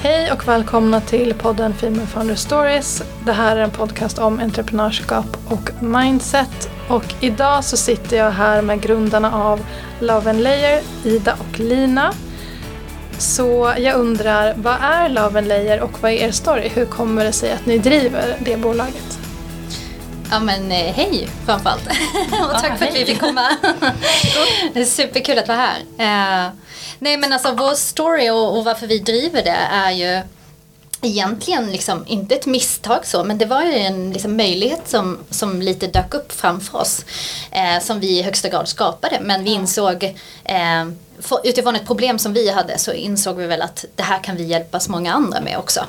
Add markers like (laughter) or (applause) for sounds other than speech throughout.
Hej och välkomna till podden Female Founder Stories. Det här är en podcast om entreprenörskap och mindset. Och idag så sitter jag här med grundarna av Love and Layer, Ida och Lina. Så jag undrar, vad är Love and Layer och vad är er story? Hur kommer det sig att ni driver det bolaget? Ja men eh, hej framförallt. (laughs) och tack ah, för att vi fick komma. (laughs) det är superkul att vara här. Uh, nej men alltså vår story och, och, varför vi driver det är ju egentligen liksom inte ett misstag så men det var ju en liksom, möjlighet som, som lite dök upp framför oss. Eh, som vi i högsta grad skapade men vi insåg eh, för, utifrån ett problem som vi hade så insåg vi väl att det här kan vi hjälpa så många andra med också.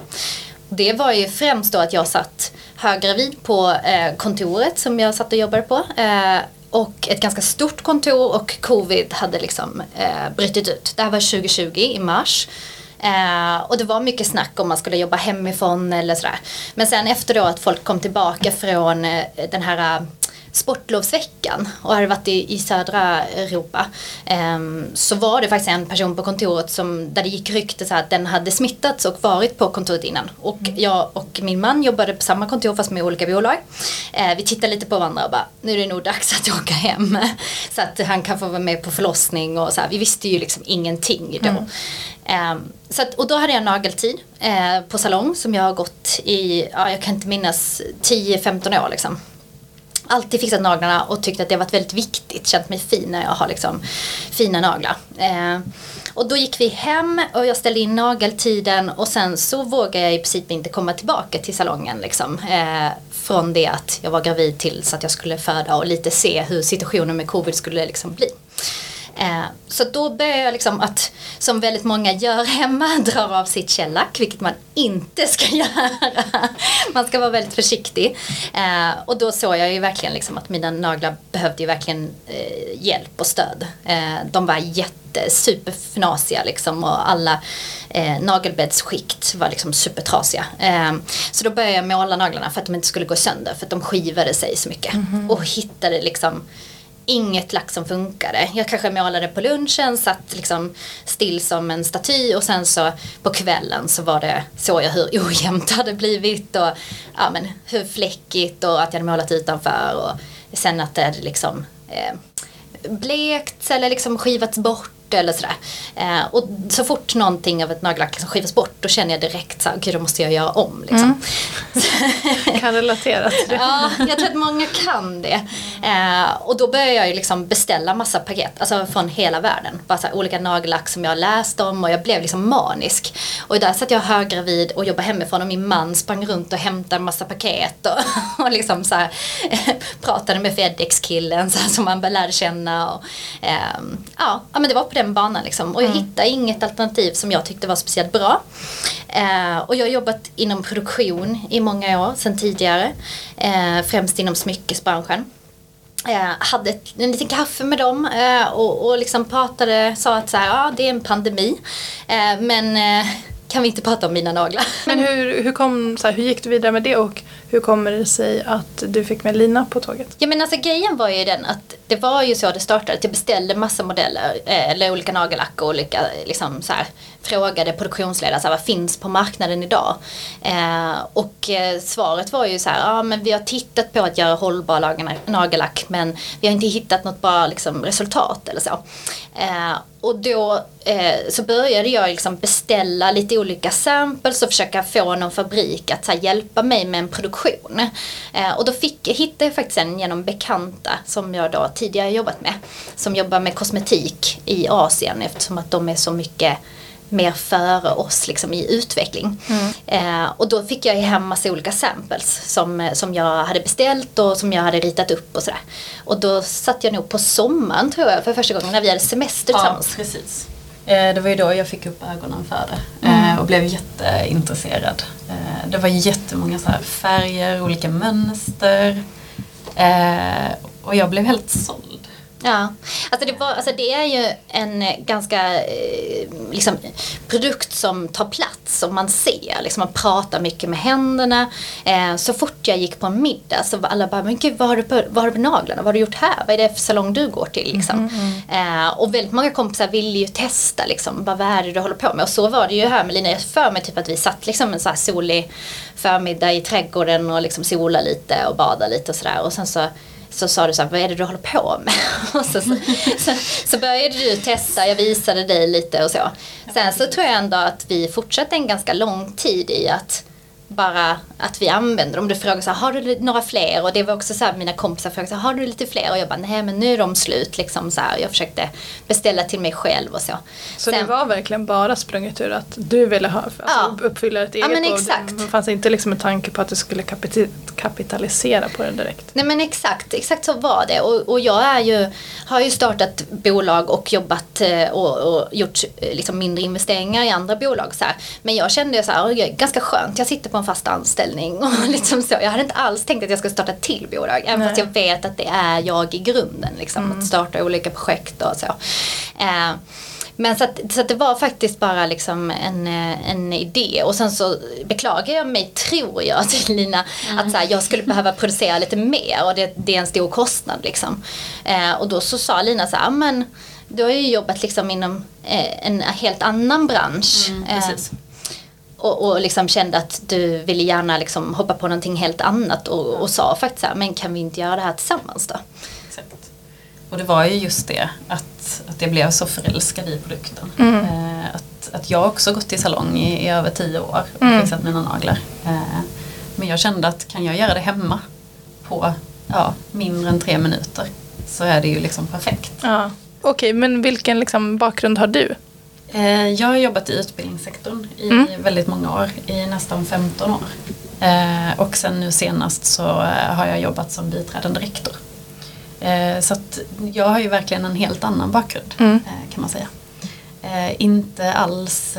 Det var ju främst då att jag satt höggravid på eh, kontoret som jag satt och jobbade på. Eh, och ett ganska stort kontor och covid hade liksom eh, brutit ut. Det här var 2020 i mars. Eh, och det var mycket snack om man skulle jobba hemifrån eller sådär. Men sen efter då att folk kom tillbaka från eh, den här sportlovsveckan och hade varit i, i södra Europa um, så var det faktiskt en person på kontoret som, där det gick rykte så att den hade smittats och varit på kontoret innan. Och mm. jag och min man jobbade på samma kontor fast med olika bolag. Uh, vi tittade lite på varandra och bara, nu är det nog dags att (laughs) åka hem. så att han kan få vara med på förlossning och så här. Vi visste ju liksom ingenting då. Mm. Um, så att, och då hade jag nageltid eh, på salong som jag har gått i, ja, jag kan inte minnas, 10-15 år liksom alltid fixat naglarna och tyckt att det varit väldigt viktigt. Känt mig fin när jag har liksom fina naglar. Eh, och då gick vi hem och jag ställde in nageltiden och sen så vågade jag i princip inte komma tillbaka till salongen. Liksom. Eh, från det att jag var gravid till så att jag skulle föda och lite se hur situationen med covid skulle liksom bli. Eh, så då började jag liksom att, som väldigt många gör hemma, (laughs) dra av sitt källack, vilket man inte ska (laughs) göra. Man ska vara väldigt försiktig. Eh, och då såg jag ju verkligen liksom att mina naglar behövde ju verkligen eh, hjälp och stöd. de var jättesuperfnasiga liksom och alla eh, nagelbäddsskikt var liksom supertrasiga. Så då började jag måla naglarna för att de inte skulle gå sönder för att de skivade sig så mycket. Mm -hmm. Och hittade liksom inget lack som funkade. Jag kanske målade på lunchen, satt liksom still som en staty och sen så på kvällen så var det, såg jag hur ojämnt det (laughs) hade blivit och ja, men hur fläckigt och att jag hade målat utanför och sen att det hade liksom eh, blekts eller liksom skivats bort eller sådär. Eh, och så fort någonting av ett nagellack liksom skivas bort då känner jag direkt så gud då måste jag göra om. Liksom. Mm. (laughs) kan relatera till det. (laughs) ja, jag tror att många kan det. Eh, och då börjar jag ju liksom beställa massa paket, alltså från hela världen. Bara så här, olika nagellack som jag har läst om och jag blev liksom manisk. Och där satt jag höggravid och jobbade hemifrån och min man sprang runt och hämtade massa paket och, (laughs) och liksom så här, pratade med Fedex-killen som man lärde känna. Och, eh, ja, men det var på den banan liksom. Och jag mm. hittade inget alternativ som jag tyckte var speciellt bra. Eh, och jag har jobbat inom produktion i många år sedan tidigare. Eh, främst inom smyckesbranschen. Eh, hade ett, en liten kaffe med dem eh, och, och liksom pratade, sa att så här, ja det är en pandemi. Eh, men eh, kan vi inte prata om mina naglar. Men hur, hur, kom, så här, hur gick du vidare med det och hur kommer det sig att du fick med Lina på tåget? Ja men alltså grejen var ju den att det var ju så det startade. Att jag beställde massa modeller, eh, eller olika nagellack och olika liksom så här, frågade produktionsledare så här, vad finns på marknaden idag? Eh, och eh, svaret var ju så här, ja men vi har tittat på att göra hållbar nagellack men vi har inte hittat något bra liksom, resultat eller så. Eh, och då eh, så började jag liksom beställa lite olika samples och försöka få någon fabrik att här, hjälpa mig med en produktion. Eh, och då fick, hittade jag faktiskt en genom bekanta som jag då tidigare jobbat med. Som jobbar med kosmetik i Asien eftersom att de är så mycket mer före oss liksom, i utveckling. Mm. Eh, och då fick jag hem massa olika samples som, som jag hade beställt och som jag hade ritat upp och sådär. Och då satt jag nog på sommaren tror jag för första gången när vi hade semester tillsammans. Ja, precis. Eh, det var ju då jag fick upp ögonen för det mm. eh, och blev jätteintresserad. Eh, det var jättemånga så färger, olika mönster. Eh, och jag blev helt såld. Ja, alltså det, var, alltså det är ju en ganska eh, liksom, produkt som tar plats och man ser, liksom, man pratar mycket med händerna. Eh, så fort jag gick på en middag så var alla bara, men gud vad har du på, vad har du på naglarna, vad har du gjort här, vad är det för salong du går till? Liksom. Eh, och väldigt många kompisar ville ju testa, liksom, bara, vad är det du håller på med? Och så var det ju här med Lina, jag för mig typ att vi satt liksom en så här solig förmiddag i trädgården och liksom sola lite och bada lite och sådär. Och sen så så sa du så här, vad är det du håller på med? (laughs) Och så, så, så, så började du testa, jag visade dig lite och så. Sen så tror jag ändå att vi fortsatte en ganska lång tid i att bara att vi använder Om du frågar så här, har du några fler? Och det var också så här, mina kompisar frågade så här, har du lite fler? Och jag bara, nej men nu är de slut liksom så här. Jag försökte beställa till mig själv och så. Så Sen, det var verkligen bara sprunget ur att du ville ha, alltså, ja. uppfylla ett eget ja, men exakt. Det fanns inte liksom en tanke på att du skulle kapitalisera på det direkt. Nej men exakt, exakt så var det. Och, och jag är ju, har ju startat bolag och jobbat eh, och, och gjort eh, liksom mindre investeringar i andra bolag. Så här. Men jag kände så här, ganska skönt, jag sitter på en fast anställning. Och (laughs) liksom så. Jag hade inte alls tänkt att jag skulle starta ett till bolag. Även Nej. fast jag vet att det är jag i grunden. Liksom, mm. Att starta olika projekt och så. Eh, men så, att, så att det var faktiskt bara liksom en, eh, en idé och sen så beklagar jag mig, tror jag, (laughs) till Lina mm. att så här, jag skulle behöva producera lite mer och det, det är en stor kostnad liksom. Eh, och då så sa Lina så här, men du har ju jobbat liksom inom eh, en helt annan bransch. Mm, eh, och, och liksom kände att du ville gärna liksom hoppa på någonting helt annat och, och sa faktiskt så här, men kan vi inte göra det här tillsammans då? Exakt. Och det var ju just det, att, att jag blev så förälskad i produkten. Mm. Eh, att, att jag också gått i salong i, i över tio år och mm. fixat mina naglar. Eh, men jag kände att kan jag göra det hemma på ja, mindre än tre minuter så är det ju liksom perfekt. Ja. Okej, okay, men vilken liksom bakgrund har du? Eh, jag har jobbat i utbildningssektorn i mm. väldigt många år, i nästan 15 år. Eh, och sen nu senast så eh, har jag jobbat som biträdande rektor. Så att jag har ju verkligen en helt annan bakgrund mm. kan man säga. Inte alls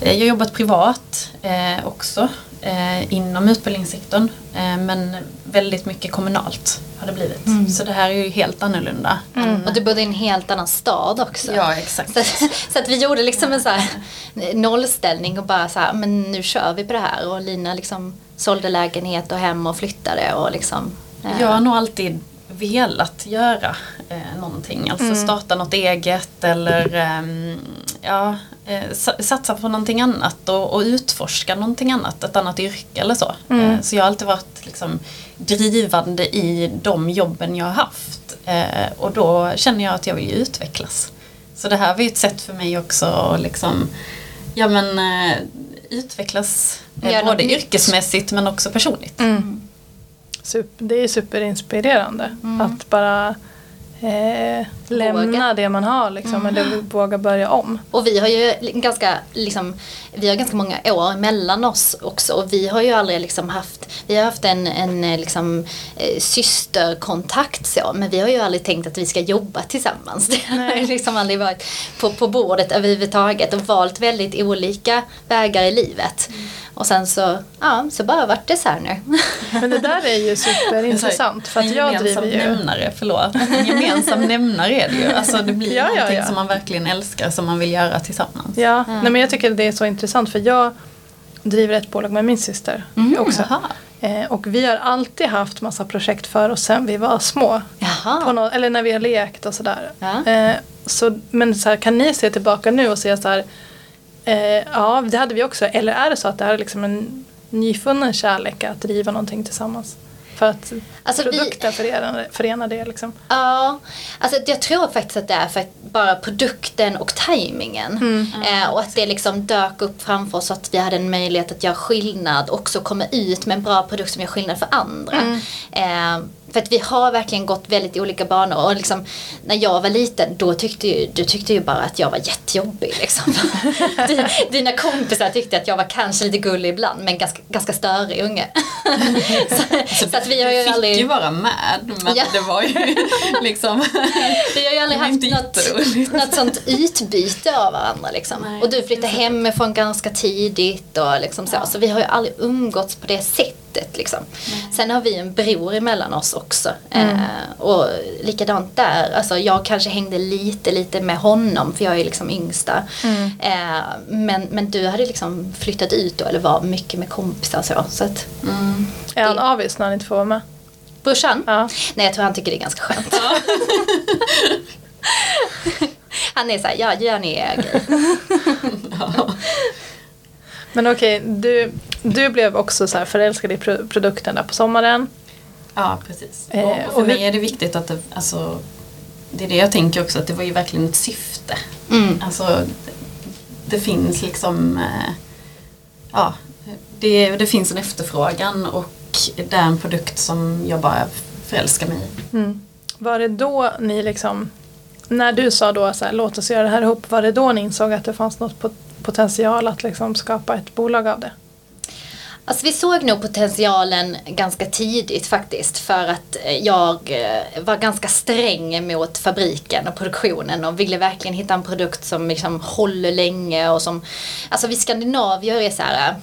jag har jobbat privat också inom utbildningssektorn men väldigt mycket kommunalt har det blivit. Mm. Så det här är ju helt annorlunda. Mm. Och du bodde i en helt annan stad också. Ja, exakt. Så, så att vi gjorde liksom en så här nollställning och bara så här, men nu kör vi på det här. Och Lina liksom sålde lägenhet och hem och flyttade och liksom. Eh. Jag har nog alltid velat göra eh, någonting. Alltså mm. starta något eget eller eh, ja, eh, satsa på någonting annat och, och, utforska någonting annat, ett annat yrke eller så. Mm. Eh, så jag har alltid varit liksom, drivande i de jobben jag har haft. Eh, och då känner jag att jag vill utvecklas. Så det här var ju ett sätt för mig också att liksom, ja, men, eh, utvecklas eh, både yrkesmässigt men också personligt. Mm. Super, det är superinspirerande mm. att bara eh, lämna det man har liksom, mm. eller våga börja om. Och vi har ju ganska, liksom, vi har ganska många år mellan oss också och vi har ju aldrig liksom haft, vi har haft en, en liksom, eh, systerkontakt så men vi har ju aldrig tänkt att vi ska jobba tillsammans. (laughs) Det har liksom aldrig varit på, på bordet överhuvudtaget och valt väldigt olika vägar i livet. Mm. Och sen så, ja, så bara vart det så här nu. Men det där är ju superintressant för att jag driver ju... nämnare, förlåt. En gemensam nämnare är det ju. Alltså det blir (laughs) ja, någonting ja, ja. som man verkligen älskar som man vill göra tillsammans. Ja, mm. Nej, men jag tycker det är så intressant för jag driver ett bolag med min syster mm, också. Eh, och vi har alltid haft massa projekt för oss sen vi var små. Något, eller när vi har lekt och sådär. Ja. Eh, så, men så här, kan ni se tillbaka nu och se så här Eh, ja, det hade vi också. Eller är det så att det är liksom en nyfunnen kärlek att driva någonting tillsammans? För att alltså produkten vi, förenar, förenar det liksom. Ja, alltså jag tror faktiskt att det är för att bara produkten och tajmingen. Mm. Eh, och att det liksom dök upp framför oss så att vi hade en möjlighet att göra skillnad. Också komma ut med en bra produkt som gör skillnad för andra. Mm. Eh, för att vi har verkligen gått väldigt olika banor och liksom, när jag var liten då tyckte ju, du tyckte ju bara att jag var jättejobbig. Liksom. (laughs) Dina kompisar tyckte att jag var kanske lite gullig ibland men ganska, ganska störig unge. (laughs) så, så, att vi har ju du fick ju vara med men ja. det var ju (laughs) liksom Vi har ju aldrig haft något, något sånt utbyte av varandra. Liksom. och du flyttade hemifrån ganska tidigt och liksom så. Ja. Så vi har ju aldrig umgåtts på det sättet sättet liksom. Sen har vi en bror emellan oss också. Eh, och likadant där, alltså jag kanske hängde lite, lite med honom för jag är liksom yngsta. Eh, men, men du hade liksom flyttat ut då, eller var mycket med kompisar så. så att, Är han avis när han inte får vara med? brorsan? Ja. Nej jag tror han tycker det är ganska skönt. (laughs) han är såhär, ja gör ni er grej. (laughs) Men okej, du, du blev också så här förälskad i pro- produkten där på sommaren. Ja, precis. Eh, och för och mig är det viktigt att det, alltså, det är det jag tänker också, att det var ju verkligen ett syfte. Mm. Alltså, det, det finns liksom, eh, ja, det, det finns en efterfrågan och det är en produkt som jag bara förälskar mig i. Mm. Var det då ni liksom, när du sa då så här, låt oss göra det här ihop, var det då ni insåg att det fanns något pot- potential att liksom skapa ett bolag av det? Alltså vi såg nog potentialen ganska tidigt faktiskt för att eh, jag eh, var ganska sträng mot fabriken och produktionen och ville verkligen hitta en produkt som liksom håller länge och som, alltså vi skandinavier är så här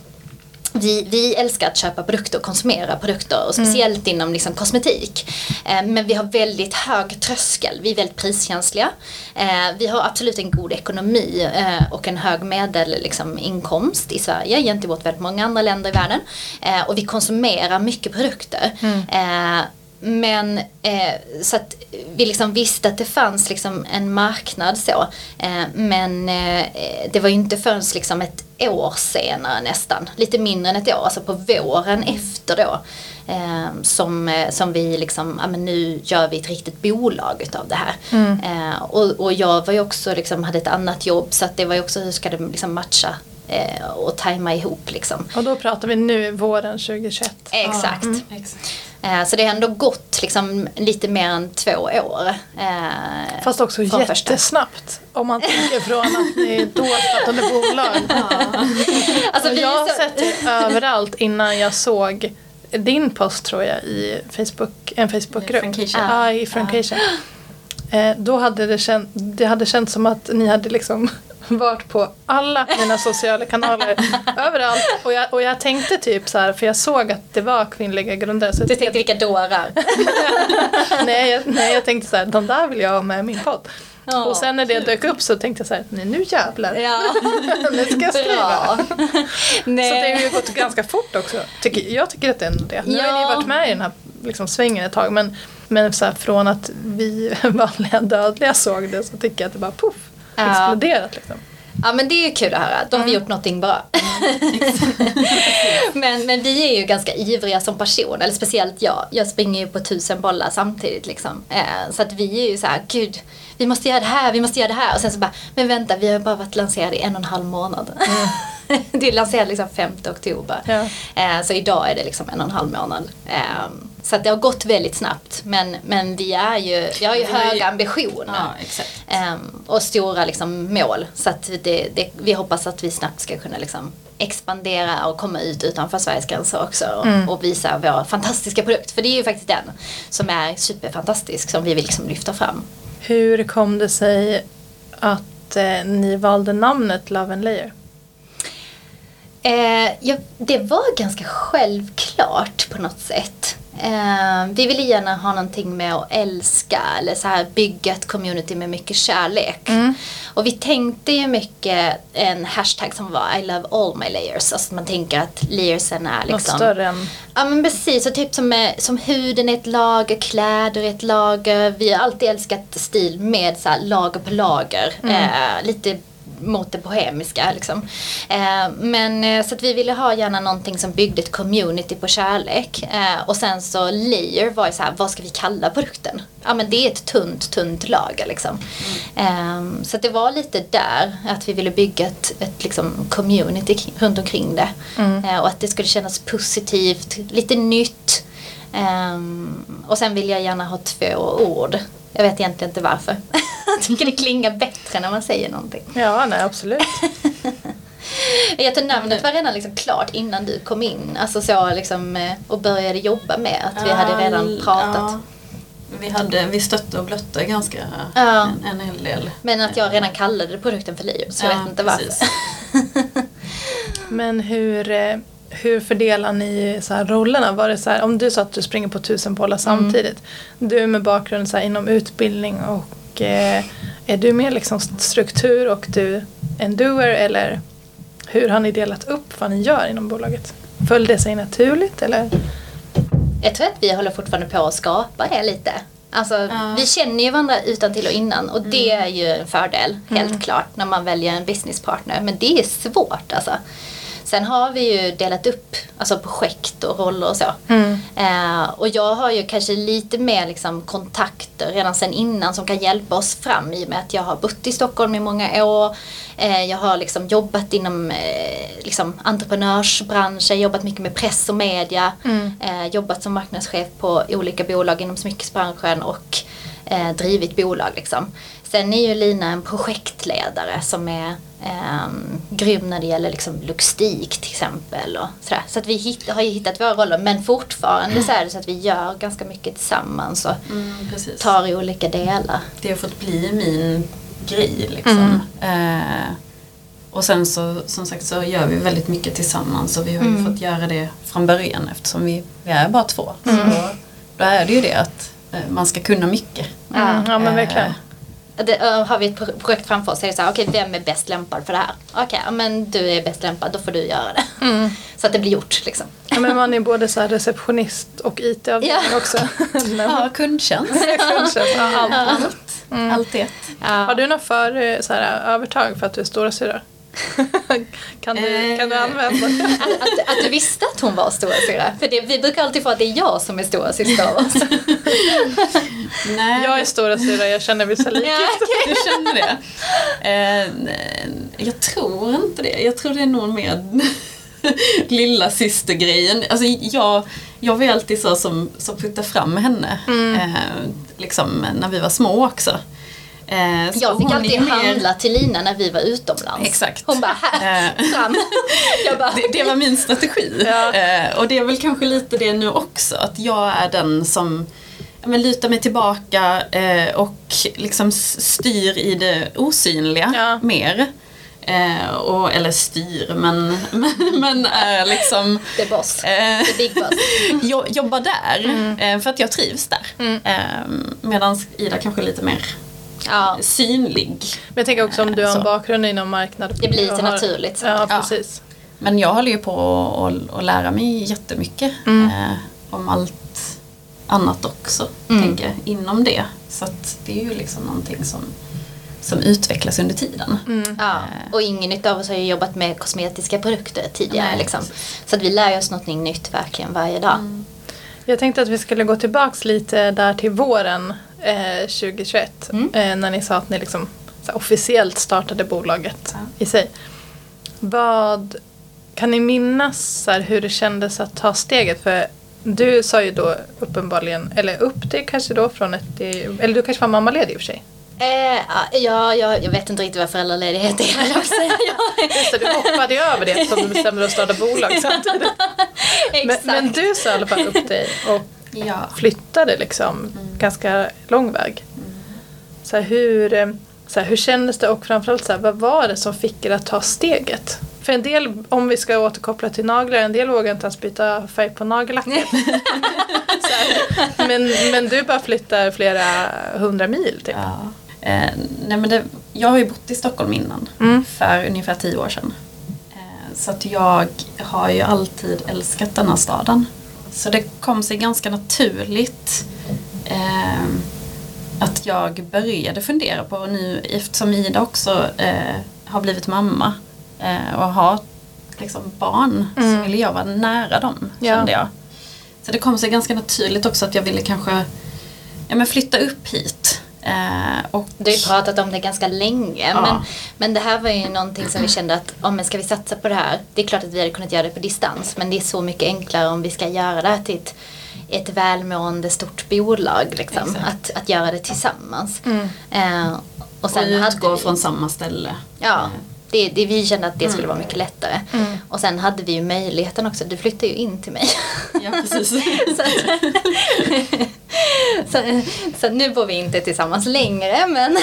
vi, vi älskar att köpa produkter och konsumera produkter och speciellt inom liksom kosmetik. Eh, men vi har väldigt hög tröskel, vi är väldigt priskänsliga. Eh, vi har absolut en god ekonomi eh, och en hög medelinkomst liksom, inkomst i Sverige gentemot väldigt många andra länder i världen. Eh, och vi konsumerar mycket produkter. Eh, men eh, så att vi liksom visste att det fanns liksom en marknad så. Eh, men eh, det var ju inte förrän liksom ett år senare nästan, lite mindre än ett år, alltså på våren efter då. Eh, som, eh, som vi liksom, ja men nu gör vi ett riktigt bolag utav det här. Eh, och, och jag var ju också liksom, hade ett annat jobb så att det var ju också hur ska det liksom matcha eh, och tajma ihop liksom. Och då pratar vi nu våren 2021. Exakt. Exakt. Eh, Så det har ändå gått liksom lite mer än två år. eh, Fast också från första. jättesnabbt. Om man (laughs) tänker från att ni då startade bolag. (laughs) Alltså, Och vi jag är har så- sett er överallt innan jag såg din post tror jag i Facebook, en Facebookgrupp. I. Ja, i Frankicia. Eh, då hade det, känt, det hade känts som att ni hade liksom varit på alla mina sociala kanaler (laughs) överallt. Och jag, och jag tänkte typ så här, för jag såg att det var kvinnliga grundare. Så Du jag tänkte vilka dårar. (laughs) nej, jag, nej, jag tänkte så här, de där vill jag ha med i min podd. Ja. Och sen när det dök upp så tänkte jag så här, nej nu jävlar. Ja, (laughs) nu ska jag skriva. Så det har ju gått ganska fort också. Tycker, jag tycker att det är ändå det. Nu har ni Ja. varit med i den här liksom, svängen ett tag men, men så här, från att vi vanliga dödliga såg det så tycker jag att det bara poff, Ja. exploderat liksom. Ja men det är ju kul att höra, då har vi gjort någonting bra. (laughs) men, men vi är ju ganska ivriga som person, eller speciellt jag. Jag springer ju på tusen bollar samtidigt liksom. Eh, så att vi är ju så här, gud, vi måste göra det här, vi måste göra det här. Och sen så bara, men vänta, vi har bara varit lanserade i en och en halv månad. (laughs) det är lanserat liksom 5 oktober. Ja. Eh, så idag är det liksom en och en halv månad. Eh, så att det har gått väldigt snabbt. Men, men vi är ju, vi har ju Vi har ju- höga ambitioner. Ja. Ehm, och stora liksom, mål. Så att det, det, vi hoppas att vi snabbt ska kunna liksom, expandera och komma ut utanför Sveriges gränser också. Och, och visa vår fantastiska produkt. För det är ju faktiskt den som är superfantastisk som vi vill liksom lyfta fram. Hur kom det sig att eh, ni valde namnet Love and Layer? Eh, ja, det var ganska självklart på något sätt. Eh, vi ville gärna ha någonting med att älska eller så här bygga ett community med mycket kärlek. Och vi tänkte ju mycket en hashtag som var I love all my layers. Alltså man tänker att layersen är Något liksom större än... Ja men precis, och typ som, eh, som huden är ett lager, kläder är ett lager. Vi har alltid älskat stil med så lager på lager. Eh, lite mot det bohemiska liksom. Eh, men eh, så att vi ville ha gärna någonting som byggde ett community på kärlek. Eh, och sen så layer var ju så här, vad ska vi kalla produkten? Ja men det är ett tunt, tunt lager liksom. Eh, så det var lite där, att vi ville bygga ett, ett liksom community runt omkring det. Eh, och att det skulle kännas positivt, lite nytt. Ehm, och sen vill jag gärna ha två ord. Jag vet egentligen inte varför. (laughs) jag tycker det klingar bättre när man säger någonting. Ja, nej absolut. (laughs) Jag tror namnet var redan liksom klart innan du kom in. Alltså så liksom, eh, och började jobba med att vi hade redan pratat. Ja, vi, hade, vi stötte och blötte ganska Ja. en, en hel del. Men att jag redan kallade produkten för Leo, så jag Ja, vet inte varför. (laughs) Men hur, eh, hur fördelar ni så här rollerna? Var det så här, om du sa att du springer på tusen bollar samtidigt. Du med bakgrund så här, inom utbildning och eh, är du mer liksom struktur och du en doer eller hur har ni delat upp vad ni gör inom bolaget? Föll det sig naturligt eller? Jag tror att vi håller fortfarande på att skapa det lite. Alltså, Ja. Vi känner ju varandra utan till och innan och det Mm. är ju en fördel, helt klart, när man väljer en businesspartner. Men det är svårt alltså. Sen har vi ju delat upp alltså projekt och roller och så. Mm. Eh, och jag har ju kanske lite mer liksom, kontakter redan sen innan som kan hjälpa oss fram i och med att jag har bott i Stockholm i många år. Eh, jag har liksom jobbat inom eh, liksom, entreprenörsbranschen, jobbat mycket med press och media. Eh, jobbat som marknadschef på olika bolag inom smyckesbranschen och eh, drivit bolag. Liksom. Sen är ju Lina en projektledare som är um, grym när det gäller liksom logistik till exempel. Och sådär. Så att vi hitt, har ju hittat våra roller men fortfarande så är det så att vi gör ganska mycket tillsammans och Mm, tar i olika delar. Det har fått bli min grej liksom. Mm. Eh, och sen så som sagt så gör vi väldigt mycket tillsammans och vi har ju Mm. fått göra det från början eftersom vi, vi är bara två. Mm. Så då, då är det ju det att eh, man ska kunna mycket. Ja men Eh, verkligen. Det, ö, har vi ett pro- projekt framför oss så är det så här, okej vem är bäst lämpad för det här? Okej, ja, men du är bäst lämpad, då får du göra det. Mm. (laughs) Så att det blir gjort liksom. Ja, men man är både så här receptionist och IT-avdelning Ja. också. (laughs) Nej, Ja, kundtjänst. (laughs) Kanske, ja, allt. Allt. Mm. Allt det. Har du något för, eh, så här, övertag för att du är stora syra? (laughs) kan, du, kan du Eh. använda (laughs) det? Att, att, du visste att hon var storasyrra. För det, vi brukar alltid få att det är jag som är storasyster av oss. (laughs) Nej, Jag är stora syra, jag känner vissa likheter. Du känner det? Eh, jag tror inte det. Jag tror det är nog mer lilla systergrejen. Alltså jag, jag var alltid så som, som puttade fram henne. Eh, liksom när vi var små också. Eh, Jag fick alltid mer- handla till Lina när vi var utomlands. Exakt. Hon bara, här, Eh, fram. (laughs) Bara, det, det var min strategi. Ja. Eh, och det är väl kanske lite det nu också. Att jag är den som men, lutar mig tillbaka eh, och liksom styr i det osynliga Ja. mer. Eh, och, eller styr, men, (laughs) men, men är liksom det är boss. eh, är big boss. (laughs) jo- jobbar där. Mm. Eh, för att jag trivs där. Eh, Medan Ida kanske är lite mer Ja, synlig. Men jag tänker också om du har en Så. bakgrund inom marknad. Det blir lite har- naturligt. Ja, Ja. precis. Men jag håller ju på att- lära mig jättemycket Mm. eh, om allt annat också, Mm. tänker jag, inom det. Så att det är ju liksom någonting som, som utvecklas under tiden. Mm. Ja, och ingen av oss har ju jobbat med kosmetiska produkter tidigare. Nej, liksom. Så att vi lär oss någonting nytt verkligen varje dag. Mm. Jag tänkte att vi skulle gå tillbaks lite där till våren eh, 2021. Mm. Eh, när ni sa att ni liksom, här, officiellt startade bolaget Ja. i sig. Vad kan ni minnas så här, hur det kändes att ta steget? För du sa ju då uppenbarligen, eller upp det kanske då från ett, eller du kanske var mammaledig i och för sig. Eh, ja, jag, jag vet inte riktigt vad föräldraledighet är. (laughs) Just det, du hoppade ju över det som du bestämde dig att starta bolag samtidigt. (laughs) Men, men du sa i alla fall upp dig och Ja. flyttade liksom ganska lång väg. Så här, hur, eh, så här, hur kändes det och framförallt så här, vad var det som fick er att ta steget? För en del, om vi ska återkoppla till naglar, en del vågar inte ens byta färg på (laughs) här, men, men du bara flyttar flera hundra mil typ. Ja. Eh, nej men det, jag har ju bott i Stockholm innan, Mm. för ungefär tio år sedan. Eh, så att jag har ju alltid älskat denna staden. Så det kom sig ganska naturligt eh, att jag började fundera på nu eftersom Ida också eh, har blivit mamma eh, och har liksom barn Mm. så ville jag vara nära dem Ja. kände jag. Så det kom sig ganska naturligt också att jag ville kanske ja, men flytta upp hit. Eh, och Du har ju pratat om det ganska länge. Ja. Men, men det här var ju någonting som vi kände att om men ska vi satsa på det här. Det är klart att vi hade kunnat göra det på distans. Men det är så mycket enklare om vi ska göra det här till ett, ett välmående stort bolag. Liksom, att, att göra det tillsammans. Mm. Eh, och och sen hade utgå vi, från samma ställe. Ja. Det, det, vi kände att det skulle vara mycket lättare. Och sen hade vi ju möjligheten också, du flyttade ju in till mig. Ja, precis. (laughs) så, så, så nu bor vi inte tillsammans längre men,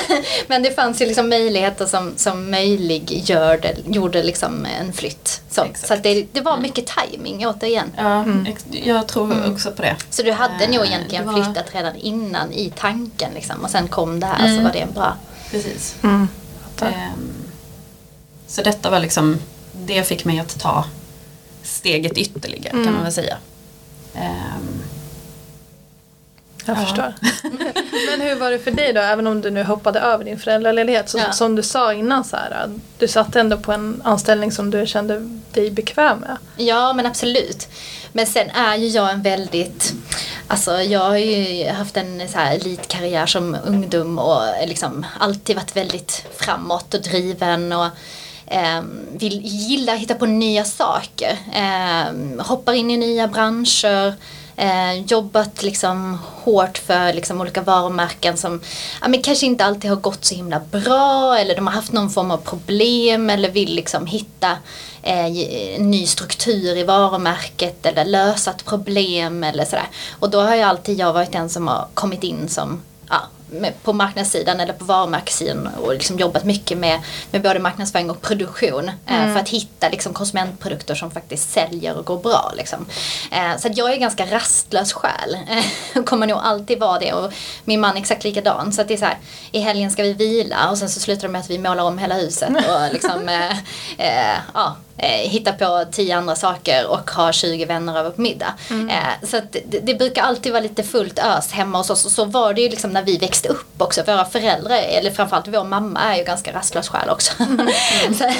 men det fanns ju liksom möjligheter som, som möjliggjorde gjorde liksom en flytt. Så, så att det, det var mycket timing återigen. Ja, ex- jag tror också på det. Så du hade nog Eh, egentligen det var- flyttat redan innan i tanken liksom, och sen kom det här så var det en bra. Precis. Mm. Så detta var liksom, det fick mig att ta steget ytterligare kan man väl säga. Ehm, Jag Ja. förstår. (laughs) Men hur var det för dig då, även om du nu hoppade över din föräldraledighet? Så, Ja. Som du sa innan, så här, du satt ändå på en anställning som du kände dig bekväm med. Ja men absolut. Men sen är ju jag en väldigt, alltså jag har ju haft en så här elitkarriär som ungdom och liksom alltid varit väldigt framåt och driven och Ehm, vill, gillar att hitta på nya saker. Eh, hoppar in i nya branscher. Eh, jobbat liksom hårt för liksom olika varumärken som ja, men kanske inte alltid har gått så himla bra eller de har haft någon form av problem eller vill liksom hitta eh, en ny struktur i varumärket eller lösa ett problem eller sådär. Och då har ju alltid jag varit den som har kommit in som på marknadssidan eller på varumärkessidan och liksom jobbat mycket med, med både marknadsföring och produktion eh, för att hitta liksom, konsumentprodukter som faktiskt säljer och går bra. Liksom. Eh, så att jag är ganska rastlös själ. Eh, (laughs) kommer nog alltid vara det och min man är exakt likadan. Så att det är så här, i helgen ska vi vila och sen så slutar det med att vi målar om hela huset och (laughs) liksom, eh, eh, ja, hitta på tio andra saker och ha 20 vänner över på middag. Eh, så det, det brukar alltid vara lite fullt ös hemma hos oss och så var det ju liksom när vi växte upp också. Våra föräldrar, eller framförallt vår mamma är ju ganska rastlös själ också. (laughs) så,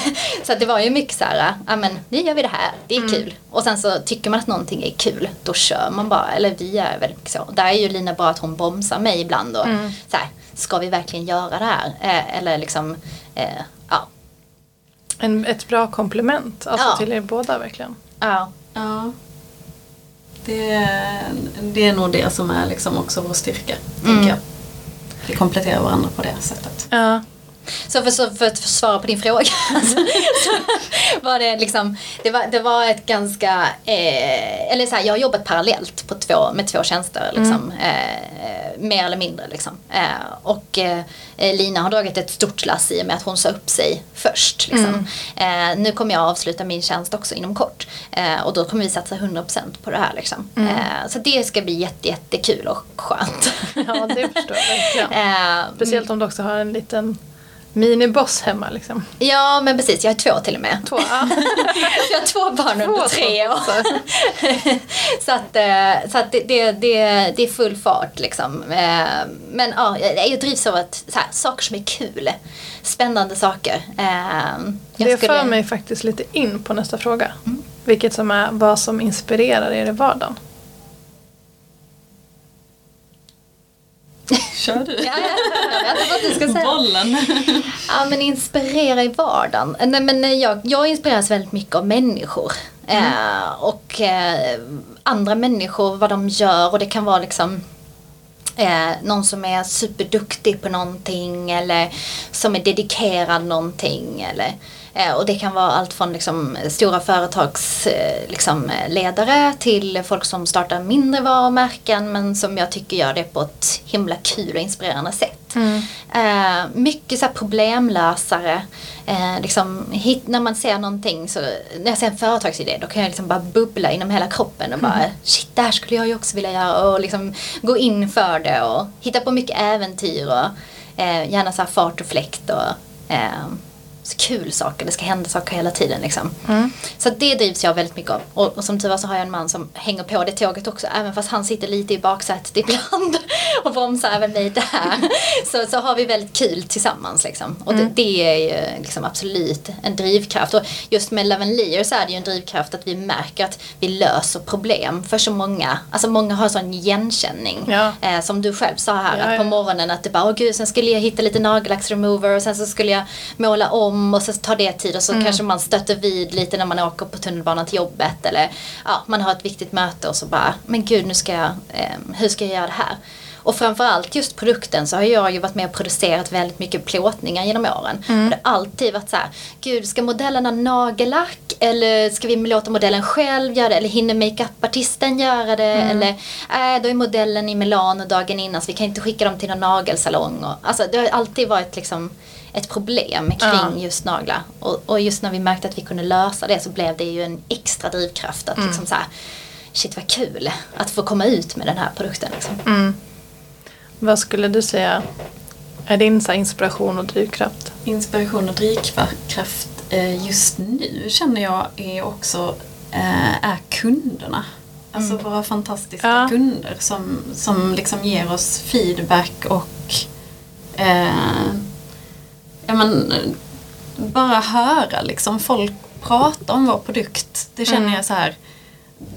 så att det var ju mycket så här, ja men nu gör vi det här, det är kul. Och sen så tycker man att någonting är kul, då kör man bara. Eller vi är väldigt mycket så. Där är ju Lina bra att hon bromsar mig ibland och så här, ska vi verkligen göra det här? Eh, eller liksom, eh. En, ett bra komplement alltså Ja. till er båda verkligen. ja. ja. Det, det är nog det som är liksom också vår styrka, Mm. tänker jag. Vi kompletterar varandra på det sättet. Ja. Så för, så för att svara på din fråga så, (laughs) så var det liksom, det var, det var ett ganska, eh, eller så här, jag har jobbat parallellt på två, med två tjänster liksom, eh, mer eller mindre liksom. Eh, och eh, Lina har dragit ett stort lass i och med att hon sa upp sig först. Liksom. Eh, nu kommer jag avsluta min tjänst också inom kort eh, och då kommer vi satsa 100% på det här liksom. Eh, så det ska bli jätte, jättekul och skönt. ja, det förstår jag. (laughs) Eh, Speciellt om du också har en liten miniboss hemma liksom. Ja men precis, jag har två till och med. Två, ja. (laughs) Jag har två barn under Två tre år. (laughs) så att, eh, så att det, det, det, är full fart liksom. Eh, Men ja, jag drivs av att så här, saker som är kul. Spännande saker. Eh, jag Det skulle- för mig faktiskt lite in på nästa fråga. Vilket som är vad som inspirerar er i vardagen. Kör du? Ja, ja, jag på att du ska säga. Bollen. Ja men inspirera i vardagen. Nej, men jag, jag inspireras väldigt mycket av människor. Eh, och eh, andra människor, vad de gör och det kan vara liksom eh, någon som är superduktig på någonting eller som är dedikerad någonting. Eller, och det kan vara allt från liksom, stora företagsledare eh, liksom, eh, till folk som startar mindre varumärken men som jag tycker gör det på ett himla kul och inspirerande sätt. Eh, mycket så problemlösare. Eh, liksom, hit, när man ser någonting, så, när jag ser en företagsidé då kan jag liksom bara bubbla inom hela kroppen och bara shit, det här skulle jag ju också vilja göra och liksom gå in för det och hitta på mycket äventyr och eh, gärna så fart och fläkt och eh, kul saker, det ska hända saker hela tiden liksom. Så att det drivs jag väldigt mycket av. Och, och som tur var så har jag en man som hänger på det tåget också, även fast han sitter lite i baksätet (laughs) ibland och bromsar även mig där. (laughs) Så, så har vi väldigt kul tillsammans liksom. Och det, det är ju liksom absolut en drivkraft. Och just med Love and Lear så är det ju en drivkraft att vi märker att vi löser problem för så många. Alltså många har sån igenkänning. Ja. Eh, som du själv sa här, Ja, att på ja. morgonen att det bara, åh gud, sen skulle jag hitta lite nagellacksremover och sen så skulle jag måla om och så tar det tid och så kanske man stöter vid lite när man åker på tunnelbanan till jobbet eller ja, man har ett viktigt möte och så bara, men gud nu ska jag, eh, hur ska jag göra det här? Och framförallt just produkten så har jag ju varit med och producerat väldigt mycket plåtningar genom åren. Mm. Och det har alltid varit så här, gud ska modellen ha nagellack eller ska vi låta modellen själv göra det eller hinner makeupartisten göra det Mm. eller äh, då är modellen i Milano dagen innan så vi kan inte skicka dem till någon nagelsalong. Och, alltså det har alltid varit liksom ett problem kring Ja. just naglar. Och, och just när vi märkte att vi kunde lösa det så blev det ju en extra drivkraft Mm. att liksom så här, shit vad kul att få komma ut med den här produkten. Liksom. Mm. Vad skulle du säga är din inspiration och drivkraft? Inspiration och drivkraft eh, just nu känner jag är också eh, är kunderna. Alltså våra fantastiska Ja. kunder som, som liksom ger oss feedback och eh, ja, men, eh, bara höra liksom folk prata om vår produkt. Det känner Mm. jag så här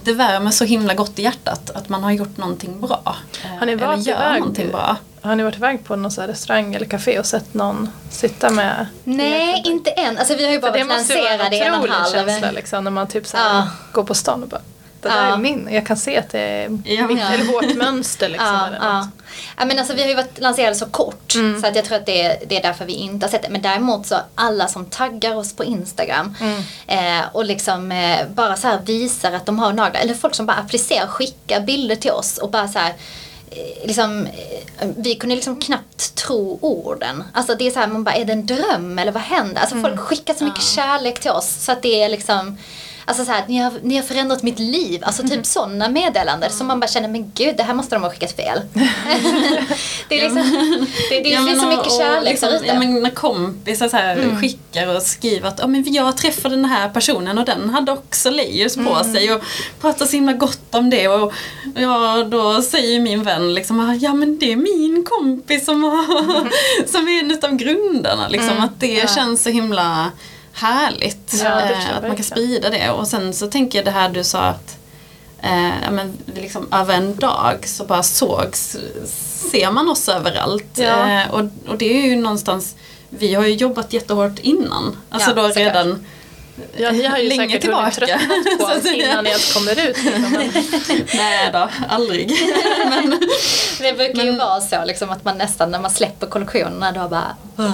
det värmer så himla gott i hjärtat att man har gjort någonting bra. Eh, Har ni eller varit gör iväg? någonting bra. Har ni varit iväg på någon så här restaurang eller café och sett någon sitta med Nej, inte än. Alltså vi har ju bara det varit måste ju vara en lanserade i en och en otrolig halv. känsla liksom, när man typ så här, Ja. går på stan och bara det där Ja. är min. Jag kan se att det är Ja. mitt, Ja. eller vårt (laughs) mönster liksom. Ja, eller ja. ja men alltså vi har ju varit lanserade så kort Mm. så att jag tror att det är, det är därför vi inte har sett det. Men däremot så alla som taggar oss på Instagram Mm. eh, och liksom eh, bara så här visar att de har naglar. Eller folk som bara applicerar, skickar bilder till oss och bara så här eh, Liksom, eh, vi kunde liksom knappt tro orden. Alltså det är så här, man bara, är det en dröm eller vad händer? Alltså folk skickar så mycket kärlek till oss så att det är liksom Alltså så här, ni har, ni har förändrat mitt liv. Alltså typ sådana meddelanden som man bara känner, men gud det här måste de ha skickat fel. (laughs) det är liksom, det, det Ja, finns så mycket och kärlek liksom, där ute. ja, men När kompisar så här Mm. skickar och skriver att ja, men jag träffade den här personen och den hade också layers på Mm. sig och pratar så himla gott om det. Och ja, då säger min vän liksom ja men det är min kompis som, har, (laughs) som är en av grundarna. Liksom, Att det Mm. Ja. känns så himla härligt Ja, eh, att man kan sprida det. Och sen så tänker jag det här du sa att eh, ja, men liksom, över en dag så bara sågs, ser man oss överallt. Ja. Eh, och, och det är ju någonstans, vi har ju jobbat jättehårt innan. Alltså Ja, då såklart. redan Ja, ni har ju Länge säkert tillbaka. hunnit tröttnat på (laughs) oss innan ni ens kommer ut. Liksom. Men, Nej då, aldrig. (laughs) Men, Det brukar ju vara så liksom, att man nästan när man släpper kollektionerna då bara (laughs)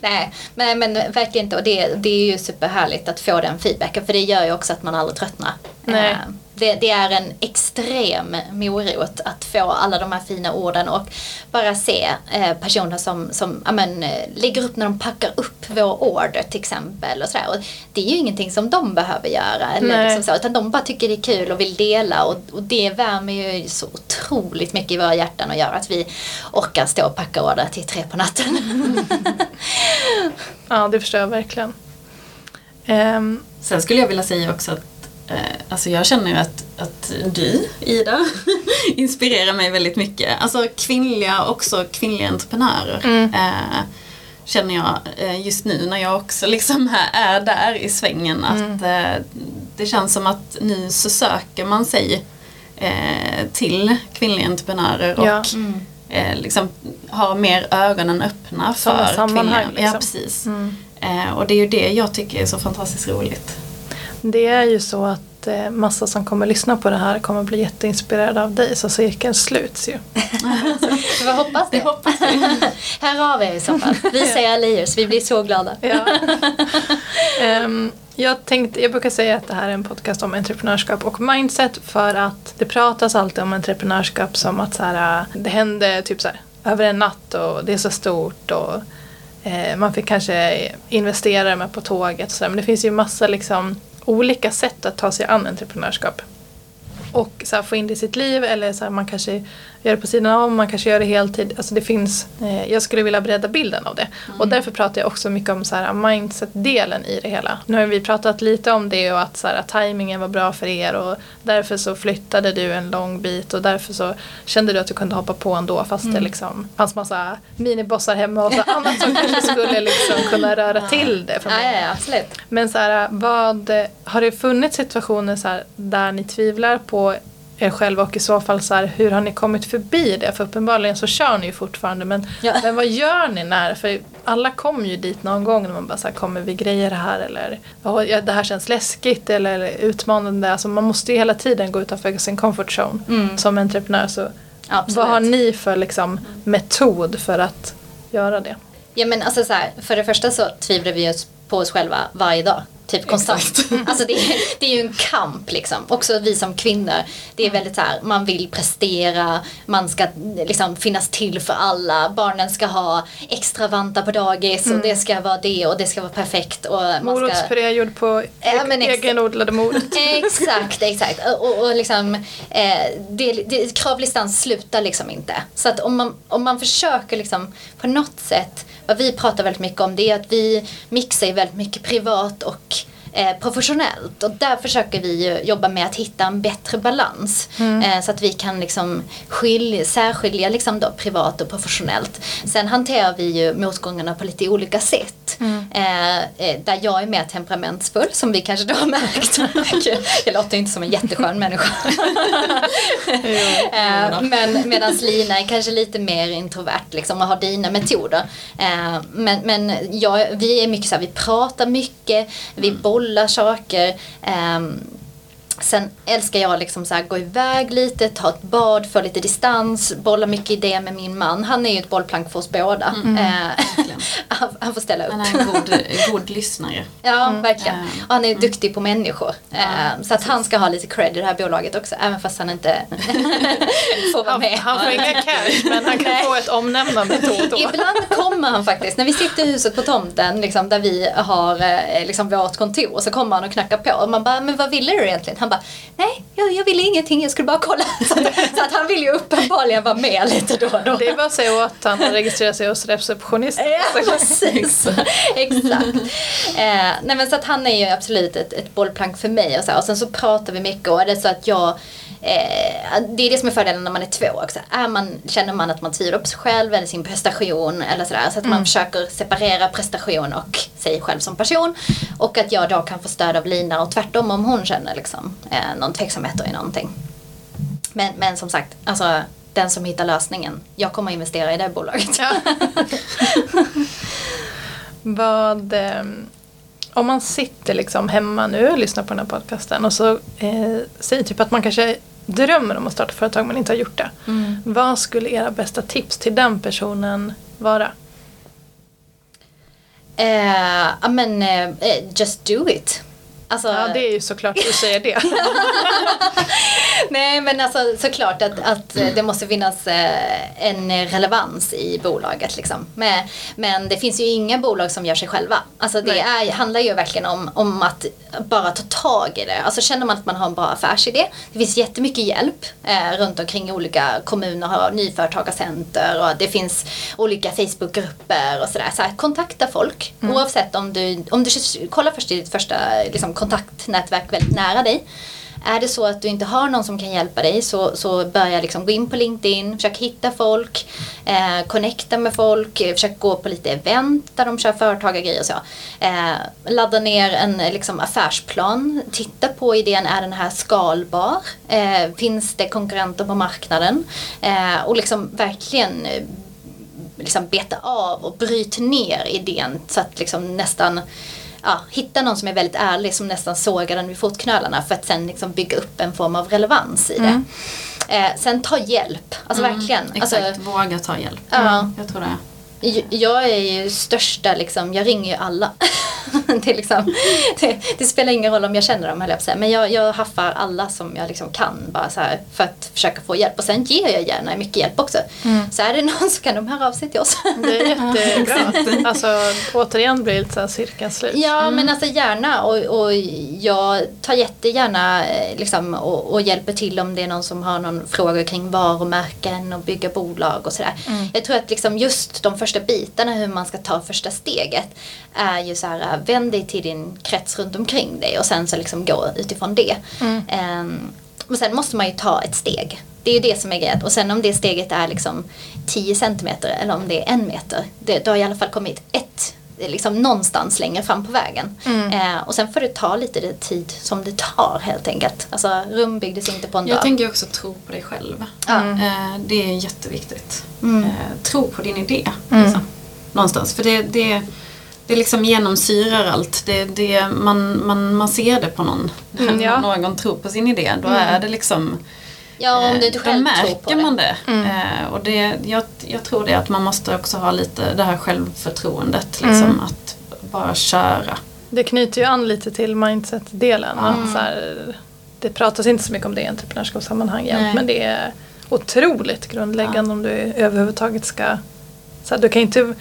Nej, men, men verkligen inte. Och det, det är ju superhärligt att få den feedbacken för det gör ju också att man aldrig tröttnar. Nej. Det, det är en extrem morot att få alla de här fina orden och bara se eh, personer som, som ja, men, eh, lägger upp när de packar upp vår order till exempel. Och sådär. Och det är ju ingenting som de behöver göra. Eller liksom så, utan de bara tycker det är kul och vill dela och, och det värmer ju så otroligt mycket i våra hjärtan och gör att vi orkar stå och packa order till tre på natten. (laughs) ja, det förstår jag verkligen. Ehm, sen skulle jag vilja säga också att alltså jag känner ju att, att du, Ida, (laughs) inspirerar mig väldigt mycket. Alltså kvinnliga, också kvinnliga entreprenörer. Mm. Eh, känner jag eh, just nu när jag också liksom är, är där i svängen. Att eh, det känns som att nu så söker man sig eh, till kvinnliga entreprenörer och Ja. Mm. eh, liksom har mer ögonen öppna för sammanhang, kvinnliga. Ja, liksom. precis. mm. Eh, och det är ju det jag tycker är så fantastiskt roligt. Det är ju så att eh, massa som kommer lyssna på det här kommer bli jätteinspirerade av dig så cirkeln sluts ju. (laughs) Vi hoppas det. Det hoppas vi. (laughs) Hör av er i så fall. Vi säger layers, vi blir så glada. Ja. (laughs) Ehm, jag, tänkte, jag brukar säga att det här är en podcast om entreprenörskap och mindset för att det pratas alltid om entreprenörskap som att så här, äh, det hände typ så här, över en natt och det är så stort och eh, man fick kanske investera med på tåget och så där. men det finns ju massa liksom, olika sätt att ta sig an entreprenörskap. Och så här, få in det i sitt liv eller så här, man kanske gör det på sidan av, man kanske gör det heltid. Alltså det finns, eh, jag skulle vilja bredda bilden av det. Och därför pratar jag också mycket om så här, mindset-delen i det hela. Nu har vi pratat lite om det och att, så här, tajmingen var bra för er och därför så flyttade du en lång bit och därför så kände du att du kunde hoppa på ändå fast det liksom fanns massa minibossar hemma och så annat som kanske (laughs) skulle liksom kunna röra till det. För många. ja, ja, absolut. Men så här, vad, har det funnits situationer så där ni tvivlar på er själva och i så fall så här, hur har ni kommit förbi det? För uppenbarligen så kör ni ju fortfarande men, Ja. men vad gör ni när? För alla kommer ju dit någon gång när man bara så här, kommer vi grejer här eller "Ja, ja, det här känns läskigt eller utmanande. Alltså man måste ju hela tiden gå utanför sin comfort zone Mm. som entreprenör så Absolut. Vad har ni för liksom, metod för att göra det? Ja men alltså så här, för det första så tvivlar vi oss på oss själva varje dag. Typ konstant. Alltså det är, det är ju en kamp liksom. Också vi som kvinnor. Det är väldigt så här, man vill prestera, man ska liksom finnas till för alla. Barnen ska ha extra vantar på dagis och det ska vara det och det ska vara perfekt. Och man. Morotspuré gjord på Ja, men ex- egenodlade morot. (laughs) Exakt, exakt. Och, och liksom, eh, det, det, kravlistan slutar liksom inte. Så att om man, om man försöker liksom på något sätt, vad vi pratar väldigt mycket om det är att vi mixar ju väldigt mycket privat och eh, professionellt. Och där försöker vi jobba med att hitta en bättre balans. Eh, så att vi kan liksom skilja, särskilja liksom då privat och professionellt. Sen hanterar vi ju motgångarna på lite olika sätt. Eh, eh, där jag är mer temperamentsfull som vi kanske då har märkt. (laughs) jag låter inte som en jätteskön (laughs) människa. eh, men medan Lina är kanske lite mer introvert liksom, och har dina metoder. Eh, men men jag, vi är mycket så här, vi pratar mycket, vi bollar saker. Sen älskar jag liksom så här, gå iväg lite, ta ett bad, få lite distans, bolla mycket idéer med min man. Han är ju ett bollplank för oss båda. Eh, (laughs) han, han får ställa upp. Han är en god, god lyssnare. (laughs) Ja, verkligen. Mm. Och han är duktig på människor. Eh, så att han ska ha lite cred i det här bolaget också, även fast han inte (laughs) får vara Han, med. han får inga cash men han kan få ett omnämnande då och då. Ibland kommer han faktiskt, när vi sitter i huset på tomten liksom, där vi har eh, liksom, vårt kontor, så kommer han och knackar på och man bara, men vad ville du egentligen? Han bara, nej jag, jag ville ingenting, jag skulle bara kolla. (laughs) Så, att- så att han vill ju uppenbarligen vara med lite då och då. Det är bara att säga åt han att registrera sig hos receptionisten. Ja, precis. (laughs) Exakt. Eh, nej men så att han är ju absolut ett, ett bollplank för mig och så. här. Och sen så pratar vi mycket och är det så att jag eh, det är det som är fördelen när man är två också. Är man, känner man att man tvivlar på sig själv eller sin prestation eller sådär. Så att man försöker separera prestation och sig själv som person. Och att jag då kan få stöd av Lina och tvärtom om hon känner liksom, eh, någon tveksamhet i någonting. Men, men som sagt, alltså den som hittar lösningen. Jag kommer investera i det bolaget. Ja. (laughs) Vad, eh, om man sitter liksom hemma nu och lyssnar på den här podcasten och så eh, säger typ att man kanske drömmer om att starta företag men inte har gjort det. Vad skulle era bästa tips till den personen vara? Eh, ja men eh, eh, just do it. Alltså, Ja, det är ju såklart du säger det. (laughs) Nej men alltså såklart att, att det måste finnas eh, en relevans i bolaget liksom. Men, men det finns ju inga bolag som gör sig själva. Alltså det är, handlar ju verkligen om, om att bara ta tag i det. Alltså känner man att man har en bra affärsidé. Det finns jättemycket hjälp eh, runt omkring olika kommuner har nyföretagarcenter och det finns olika Facebookgrupper och sådär. Så här, kontakta folk oavsett om du, om du kollar först i ditt första liksom, kontaktnätverk väldigt nära dig. Är det så att du inte har någon som kan hjälpa dig så, så börja liksom gå in på LinkedIn, försök hitta folk, eh, connecta med folk, eh, försök gå på lite event där de kör företagargrejer och så. Eh, ladda ner en eh, liksom, affärsplan, titta på idén, är den här skalbar? Eh, finns det konkurrenter på marknaden? Eh, och liksom verkligen eh, liksom beta av och bryt ner idén så att liksom nästan ja, hitta någon som är väldigt ärlig som nästan sågar den vid fotknölarna för att sen liksom bygga upp en form av relevans i det. Eh, sen ta hjälp, alltså verkligen. Alltså, Exakt, våga ta hjälp. Ja. Jag tror det. Jag är ju största liksom, jag ringer ju alla. (laughs) det, liksom, det, det spelar ingen roll om jag känner dem höll jag på att säga. Men jag, jag haffar alla som jag liksom kan bara så här, för att försöka få hjälp. Och sen ger jag gärna mycket hjälp också. Så är det någon så kan de höra av sig till oss. Det är (laughs) jättebra. Alltså återigen blir det lite så här cirkeln slut. Ja men alltså gärna och, och jag tar jättegärna eh, liksom, och, och hjälper till om det är någon som har någon fråga kring varumärken och bygga bolag och sådär. Jag tror att liksom just de första bitarna hur man ska ta första steget är ju så här, äh, vänd dig till din krets runt omkring dig och sen så liksom gå utifrån det. Ehm, och sen måste man ju ta ett steg. Det är ju det som är grejen. Och sen om det steget är liksom 10 centimeter eller om det är en meter. Det, då har i alla fall kommit ett, liksom någonstans längre fram på vägen. Eh, och sen får det ta lite det tid som det tar helt enkelt. Alltså rum byggdes inte på en dag. Jag tänker också tro på dig själv. Ja. Eh, Det är jätteviktigt. Mm. Eh, Tro på din idé. Liksom. Någonstans. För det, det, det liksom genomsyrar allt. Det, det, man, man, man ser det på någon. Mm, ja. När någon tror på sin idé. Då är det liksom Ja, om du inte då själv tror märker på det. man det. Eh, och det jag, jag tror det att man måste också ha lite det här självförtroendet. Liksom, Att bara köra. Det knyter ju an lite till mindset-delen. att Så här, det pratas inte så mycket om det i entreprenörskapssammanhang jämt, Nej. men det är otroligt grundläggande om du överhuvudtaget ska... Så här, du kan inte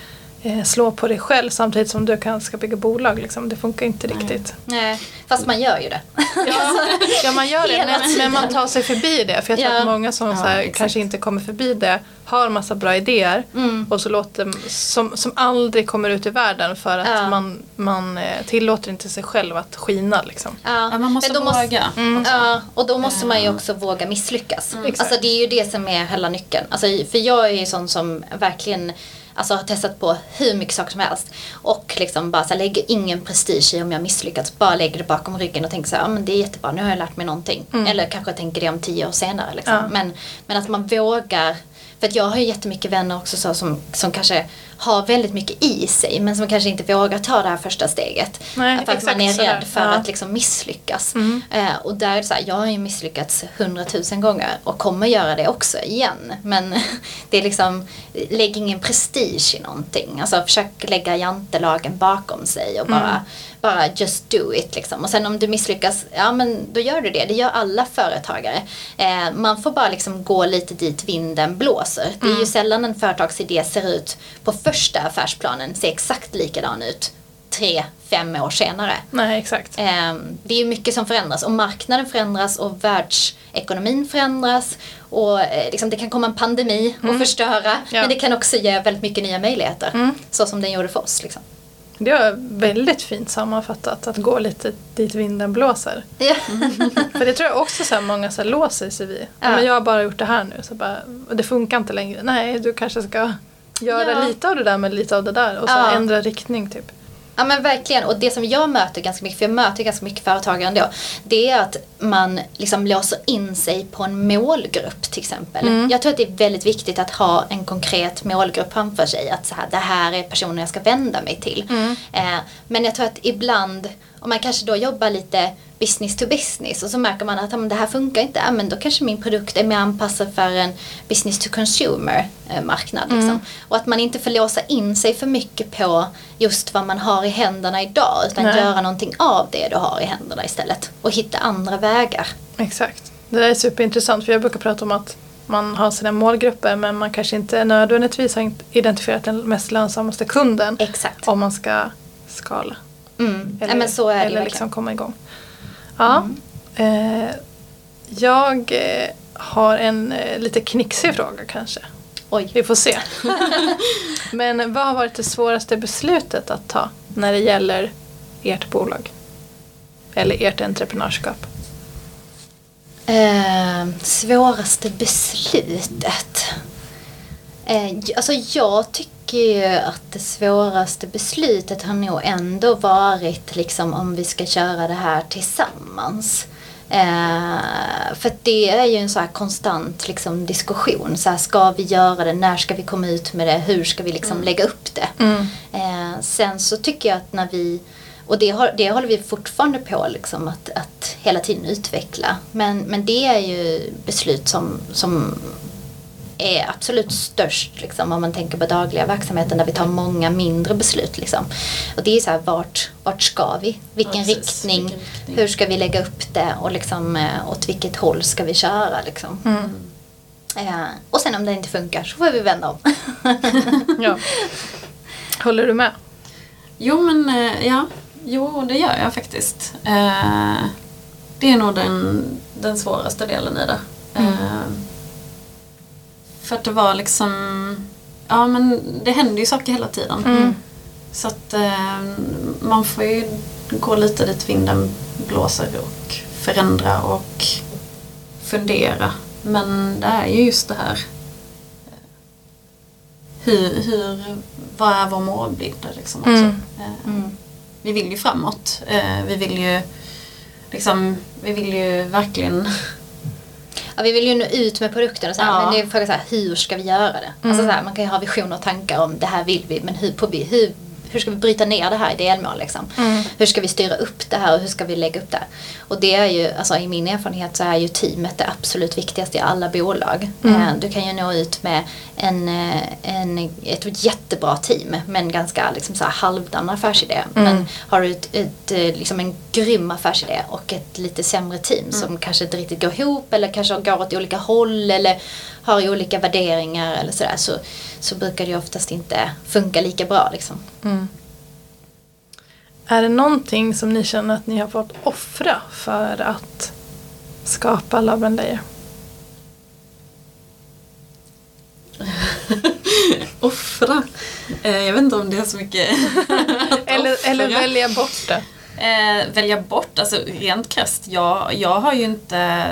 slå på dig själv samtidigt som du kan, ska bygga bolag. Liksom. Det funkar inte riktigt. Nej, fast man gör ju det. Ja, (laughs) ja man gör det men, men man tar sig förbi det. För jag tror Ja. att många som Ja, så här, kanske inte kommer förbi det har massa bra idéer Mm. och så låter, som, som aldrig kommer ut i världen för att Ja. man, man eh, tillåter inte sig själv att skina. Liksom. Ja, Ja, man måste men då våga. Ja, och då måste man ju också våga misslyckas. Exakt. Alltså det är ju det som är hela nyckeln. Alltså, för jag är ju sån som verkligen alltså, har testat på hur mycket saker som helst. Och liksom bara så här, lägger ingen prestige i om jag misslyckats. Bara lägger det bakom ryggen och tänker så här, ja men det är jättebra, nu har jag lärt mig någonting. Eller kanske tänker det om tio år senare. Liksom. Ja. Men, men att man vågar för att jag har ju jättemycket vänner också så, som, som kanske har väldigt mycket i sig men som kanske inte vågar ta det här första steget. Nej, för att exakt man är rädd för Ja. att liksom misslyckas. Eh, och där är så här, jag har ju misslyckats hundratusen gånger och kommer göra det också igen. Men (laughs) det är liksom, lägg ingen prestige i någonting. Alltså försök lägga jantelagen bakom sig och bara, bara just do it liksom. Och sen om du misslyckas, ja men då gör du det. Det gör alla företagare. Eh, man får bara liksom gå lite dit vinden blåser. Det är ju sällan en företagsidé ser ut på första affärsplanen, ser exakt likadan ut tre, fem år senare. Nej, exakt. Ehm, Det är mycket som förändras och marknaden förändras och världsekonomin förändras och eh, liksom det kan komma en pandemi och förstöra Ja. men det kan också ge väldigt mycket nya möjligheter. Så som den gjorde för oss. Liksom. Det var väldigt fint sammanfattat, att gå lite dit vinden blåser. Ja. (laughs) För det tror jag också så här, många så här, låser sig vid. Ja. Men jag har bara gjort det här nu, så bara, det funkar inte längre. Nej, du kanske ska göra Ja. lite av det där med lite av det där och så Ja. ändra riktning typ. Ja men verkligen och det som jag möter ganska mycket, för jag möter ganska mycket företagare ändå. Det är att man liksom låser in sig på en målgrupp till exempel. Jag tror att det är väldigt viktigt att ha en konkret målgrupp framför sig. Att så här, det här är personen jag ska vända mig till. Eh, men jag tror att ibland, om man kanske då jobbar lite business to business och så märker man att men det här funkar inte, ja, men då kanske min produkt är mer anpassad för en business to consumer eh, marknad. Liksom. Och att man inte får låsa in sig för mycket på just vad man har i händerna idag utan Nej. göra någonting av det du har i händerna istället och hitta andra vägar. Exakt. Det där är superintressant för jag brukar prata om att man har sina målgrupper men man kanske inte nödvändigtvis har identifierat den mest lönsammaste kunden Exakt. om man ska skala. Mm. Eller, ja, men så är det eller verkligen. liksom komma igång. Ja. Eh, jag eh, har en eh, lite knixig fråga kanske. Oj. Vi får se. (laughs) Men vad har varit det svåraste beslutet att ta när det gäller ert bolag? Eller ert entreprenörskap? Eh, svåraste beslutet? Eh, alltså jag tycker ju att det svåraste beslutet har nog ändå varit liksom om vi ska köra det här tillsammans. Eh, för det är ju en så här konstant liksom, diskussion. Så här, ska vi göra det? När ska vi komma ut med det? Hur ska vi liksom lägga upp det? Eh, sen så tycker jag att när vi och det, har, det håller vi fortfarande på liksom att, att hela tiden utveckla. Men, men det är ju beslut som, som är absolut störst liksom, om man tänker på dagliga verksamheten där vi tar många mindre beslut. Liksom. Och det är så här, vart, vart ska vi? Vilken, Ja, riktning? Vilken riktning? Hur ska vi lägga upp det? Och liksom, eh, åt vilket håll ska vi köra? Liksom. Eh, och sen om det inte funkar så får vi vända om. (laughs) Ja. Håller du med? Jo men eh, ja, jo det gör jag faktiskt. Eh, det är nog den, den svåraste delen i det. Eh, för att det var liksom, ja men det händer ju saker hela tiden. Så att eh, man får ju gå lite dit vinden blåser och förändra och fundera. Men det är ju just det här hur, hur, vad är vår målbild liksom också. Mm. Eh, Vi vill ju framåt. Eh, Vi vill ju liksom, vi vill ju verkligen Ja, vi vill ju nå ut med produkten och så här, Ja. men det är frågan så här, hur ska vi göra det? Alltså så här, man kan ju ha visioner och tankar om det här vill vi men hur, på, hur hur ska vi bryta ner det här i delmål liksom? Hur ska vi styra upp det här och hur ska vi lägga upp det? Och det är ju, alltså i min erfarenhet så är ju teamet det absolut viktigaste i alla bolag. Eh, Du kan ju nå ut med en, eh, en, ett jättebra team med en ganska liksom så här halvdan affärsidé. Men har du ett, ett, eh, liksom en grym affärsidé och ett lite sämre team som kanske inte riktigt går ihop eller kanske går åt olika håll eller har olika värderingar eller sådär så, så brukar det oftast inte funka lika bra liksom. Är det någonting som ni känner att ni har fått offra för att skapa Love and Layer? (laughs) Offra. Eh, jag vet inte om det är så mycket (laughs) att Eller, eller välja bort det? Eh, välja bort, alltså rent krasst. Jag, jag har ju inte...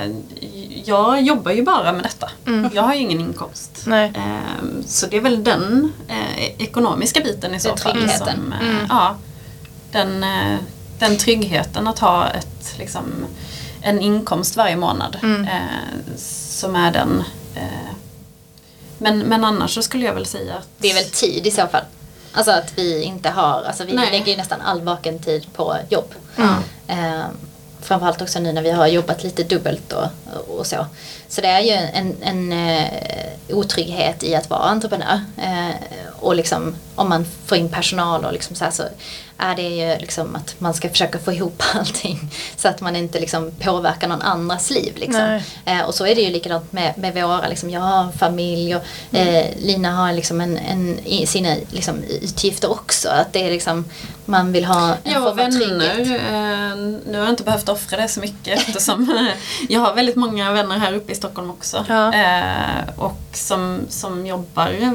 Jag jobbar ju bara med detta. Jag har ju ingen inkomst. Nej. Eh, så det är väl den eh, ekonomiska biten i så fall. tryggheten. Som, eh, ja, den, eh, den tryggheten att ha ett, liksom, en inkomst varje månad. Eh, som är den... Men, men annars så skulle jag väl säga att... Det är väl tid i så fall. Alltså att vi inte har, alltså vi Nej. lägger ju nästan all vaken tid på jobb. Eh, framförallt också nu när vi har jobbat lite dubbelt och, och så. Så det är ju en, en eh, otrygghet i att vara entreprenör. Eh, och liksom om man får in personal och liksom så här så är det ju liksom att man ska försöka få ihop (laughs) allting så att man inte liksom påverkar någon andras liv. Liksom. Eh, och så är det ju likadant med, med våra, liksom, jag har en familj och eh, Lina har liksom en, en, sina liksom, utgifter också. Att det är liksom, man vill ha en Jag form av vänner. Eh, nu har jag inte behövt offra det så mycket eftersom (laughs) jag har väldigt många vänner här uppe i Stockholm också. Ja. Eh, och som, som jobbar eh,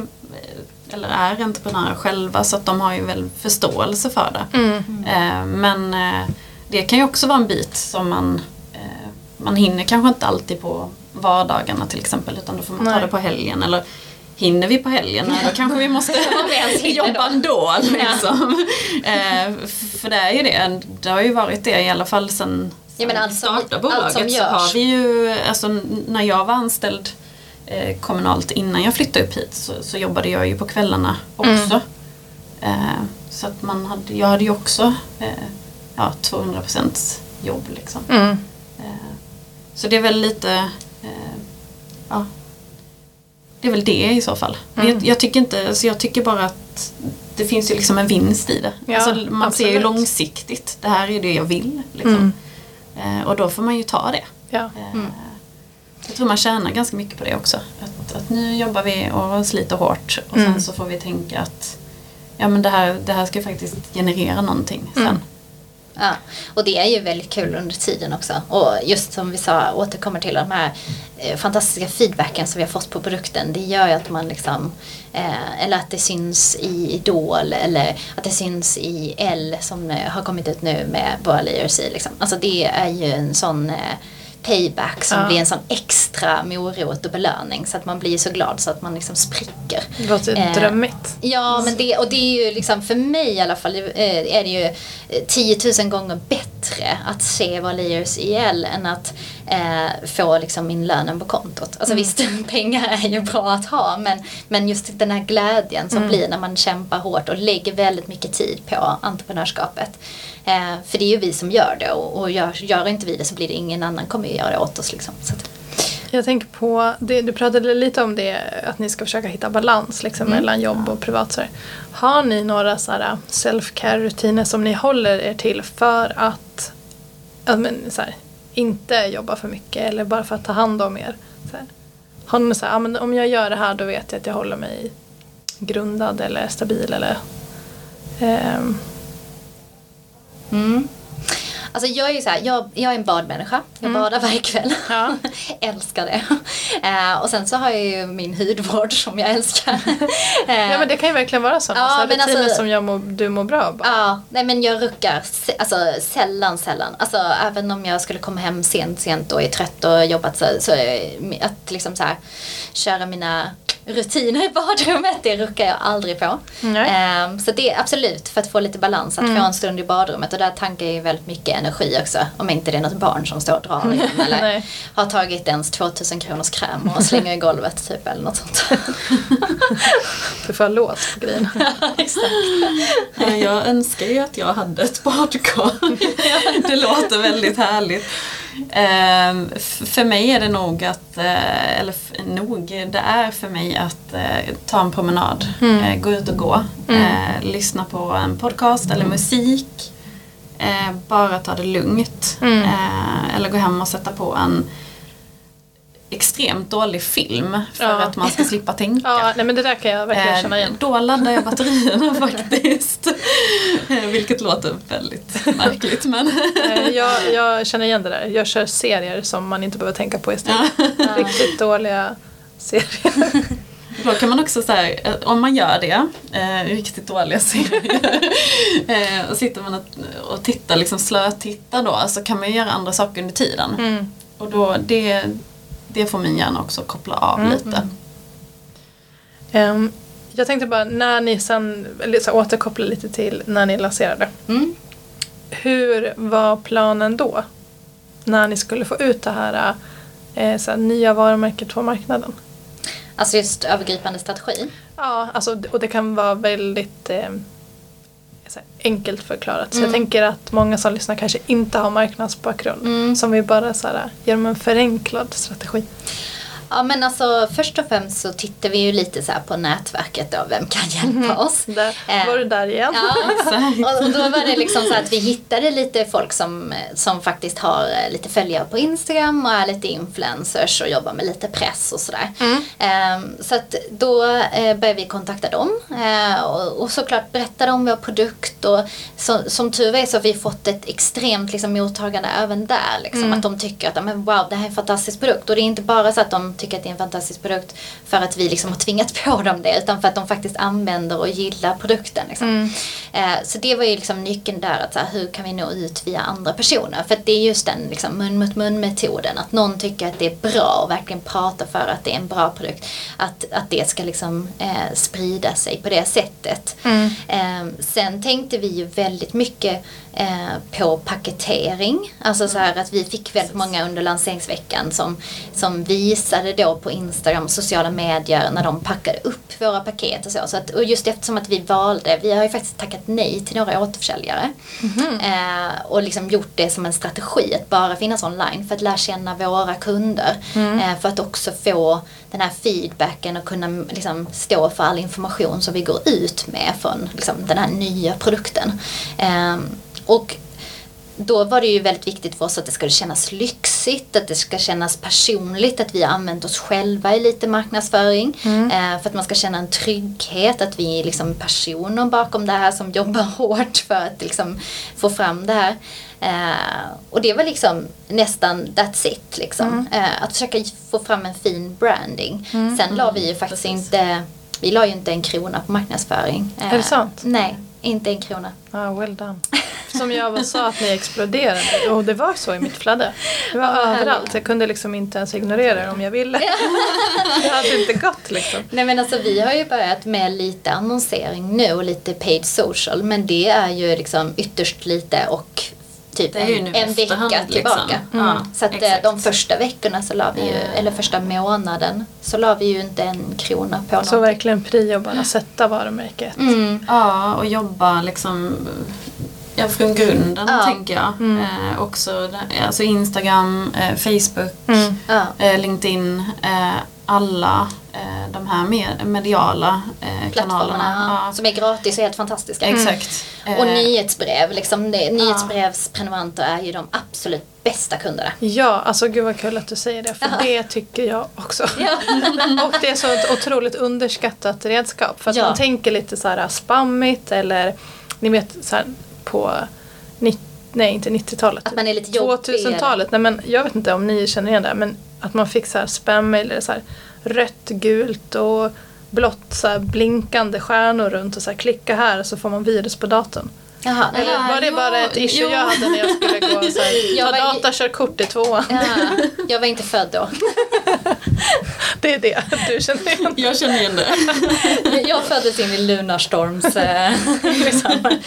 eller är entreprenörer själva så att de har ju väl förståelse för det. Mm. Eh, men eh, det kan ju också vara en bit som man eh, man hinner kanske inte alltid på vardagarna till exempel utan då får man ta Nej. det på helgen eller hinner vi på helgen? Nej, då kanske vi måste (laughs) jobba då. ändå. Liksom. eh, för det är ju det, det har ju varit det i alla fall sen, Ja, men allt som- startade allt bolaget som så görs. har vi ju, alltså när jag var anställd eh, kommunalt innan jag flyttade upp hit så, så jobbade jag ju på kvällarna också. Eh, så att man hade, jag hade ju också eh, ja, 200% jobb liksom. Mm. Eh, så det är väl lite, eh, ja, det är väl det i så fall. Mm. Jag, jag tycker inte, så jag tycker bara att det finns ju liksom en vinst i det. Ja, alltså, man ser ju absolut. långsiktigt, det här är det jag vill. Liksom. Mm. Och då får man ju ta det. Ja. Eh, Jag tror man tjänar ganska mycket på det också. Att, att nu jobbar vi och sliter hårt och Mm. sen så får vi tänka att ja, men det, här, det här ska faktiskt generera någonting sen. Mm. Ja, och det är ju väldigt kul under tiden också. Och just som vi sa, återkommer till de här eh, fantastiska feedbacken som vi har fått på produkten. Det gör ju att man liksom, eh, eller att det syns i Idol eller att det syns i L som eh, har kommit ut nu med våra layers i. Liksom. Alltså det är ju en sån eh, payback som Ja. blir en sån extra morot och belöning så att man blir så glad så att man liksom spricker. Det låter Eh, drömmigt. Ja, men det, och det är ju liksom för mig i alla fall eh, är det ju eh, 10 000 gånger bättre att se vad layers IL än att eh, få liksom min lönen på kontot. Alltså visst, (laughs) pengar är ju bra att ha men, men just den här glädjen som blir när man kämpar hårt och lägger väldigt mycket tid på entreprenörskapet. Eh, för det är ju vi som gör det och, och gör, gör inte vi det så blir det ingen annan kommer ju göra det åt oss. Liksom. Att, Jag tänker på, det, du pratade lite om det, att ni ska försöka hitta balans liksom, mellan jobb och privat. Så. Har ni några så här, self-care-rutiner som ni håller er till för att ja, men, här, inte jobba för mycket eller bara för att ta hand om er? Har ni så här, ja, men om jag gör det här då vet jag att jag håller mig grundad eller stabil eller ehm, Mm. Alltså jag är ju så här, jag, jag är en badmänniska. Jag badar varje kväll. Ja. (laughs) älskar det. Eh, och sen så har jag ju min hudvård som jag älskar. Eh, (laughs) Ja men det kan ju verkligen vara sådana Ja, så rutiner alltså- som jag mår, du mår bra av. Ja, nej men jag ruckar alltså, sällan, sällan. Alltså även om jag skulle komma hem sent, sent och är trött och jobbat så, så att liksom så här köra mina rutiner i badrummet, det ruckar jag aldrig på. Ehm, så det är absolut för att få lite balans, att få en stund i badrummet och där tankar jag ju väldigt mycket energi också. Om inte det är något barn som står och drar igen (laughs) eller Nej. har tagit ens 2000 kronors kräm och slänger i golvet typ eller något sånt. (laughs) Du får ha lås på grejerna. (laughs) Exakt. Ja, Jag önskar ju att jag hade ett badkar. Det låter väldigt härligt. Ehm, För mig är det nog att, eh, eller nog, det är för mig att eh, ta en promenad, eh, gå ut och gå, eh, lyssna på en podcast eller musik. eh, Bara ta det lugnt. Mm. Eller gå hem och sätta på en extremt dålig film för Ja. att man ska slippa tänka. Ja, nej men det där kan jag verkligen känna igen. Eh, Då laddar jag batterierna (laughs) faktiskt. Eh, Vilket låter väldigt märkligt men Eh, Jag, jag känner igen det där. Jag kör serier som man inte behöver tänka på istället. Riktigt dåliga serier. då kan man också säga om man gör det, eh, riktigt dåliga serier, (laughs) eh, och sitter man och, och tittar, liksom slötittar då, så kan man ju göra andra saker under tiden. Mm. Och då, det, det får min hjärna också koppla av lite. Ehm, jag tänkte bara, när ni sen, eller så återkoppla lite till när ni lanserade. Mm. Hur var planen då? När ni skulle få ut det här, eh, så här nya varumärket på marknaden? Alltså just övergripande strategi. Ja, alltså, och det kan vara väldigt eh, enkelt förklarat. Så jag tänker att många som lyssnar kanske inte har marknadsbakgrund. Mm. Som vi bara så här, ger dem en förenklad strategi. Ja men alltså först och främst så tittar vi ju lite så på nätverket då, vem kan hjälpa oss? Där, Eh, var du där igen? Ja, (laughs) och, och då var det liksom så att vi hittade lite folk som, som faktiskt har eh, lite följare på Instagram och är lite influencers och jobbar med lite press och sådär. Ehm, så att då eh, började vi kontakta dem och, såklart berättade om vår produkt och så, som tur är så har vi fått ett extremt liksom, mottagande även där. Liksom, Att de tycker att men, wow, det här är en fantastisk produkt och det är inte bara så att de tycker att det är en fantastisk produkt för att vi liksom har tvingat (laughs) på dem det utan för att de faktiskt använder och gillar produkten. Liksom. Eh, så det var ju liksom nyckeln där, att så här, hur kan vi nå ut via andra personer? För det är just den liksom, mun mot mun metoden, att någon tycker att det är bra och verkligen pratar för att det är en bra produkt. Att, att det ska liksom eh, sprida sig på det sättet. Eh, sen tänkte vi ju väldigt mycket eh, på paketering. Alltså så här att vi fick väldigt många under lanseringsveckan som, som visade då på Instagram och sociala medier när de packade upp våra paket och så. så att, och just eftersom att vi valde, vi har ju faktiskt tackat nej till några återförsäljare. Eh, och liksom gjort det som en strategi att bara finnas online för att lära känna våra kunder. Eh, för att också få den här feedbacken och kunna liksom stå för all information som vi går ut med från liksom, den här nya produkten. Eh, och då var det ju väldigt viktigt för oss att det skulle kännas lyxigt, att det ska kännas personligt, att vi har använt oss själva i lite marknadsföring. Eh, för att man ska känna en trygghet, att vi är liksom personer bakom det här som jobbar (laughs) hårt för att liksom få fram det här. Eh, och det var liksom nästan that's it. Liksom. Eh, att försöka få fram en fin branding. Sen la vi ju faktiskt inte, vi la ju inte en krona på marknadsföring. Är det sant? Nej, inte en krona. Ah, well done. Som jag sa att ni exploderade och det var så i mitt flöde. Det var vad överallt. Jag kunde liksom inte ens ignorera det om jag ville. det hade inte gått liksom. Nej men alltså vi har ju börjat med lite annonsering nu och lite paid social men det är ju liksom ytterst lite och typ Det är ju en, en vecka liksom. tillbaka. Mm. Mm. Så att eh, exakt. de första veckorna så la vi ju, Eh. eller första månaden så la vi ju inte en krona på Så någonting. verkligen prio bara sätta varumärket. Mm. Ja, och jobba liksom ja, från grunden Ja. tänker jag. Eh, också alltså Instagram, eh, Facebook, Mm. Eh, LinkedIn, eh, alla eh, de här med, mediala eh, kanalerna. Ja. som är gratis och helt fantastiska. Exakt. Och Eh, nyhetsbrev, liksom, det, nyhetsbrevsprenumeranter är ju de absolut bästa kunderna. Ja, alltså gud vad kul att du säger det. För det tycker jag också. Ja. (laughs) Och det är så ett otroligt underskattat redskap. För att Ja. man tänker lite så här spammigt eller ni vet så här på nitt- nej inte 90-talet. Att man är lite jobbig, 2000-talet. Nej men jag vet inte om ni känner igen det men att man fick så här spam-mail eller så här rött, gult och blått så blinkande stjärnor runt och så här klicka här så får man virus på datorn. Jaha, nej. Eller var det jo, bara ett issue jo. jag hade när jag skulle gå så här, (laughs) Jag ta datakörkort i tvåan? Ja, jag var inte född då. (laughs) Det är det du känner igen. (laughs) Jag känner igen det. Jag föddes in i Lunarstorms, eh, liksom.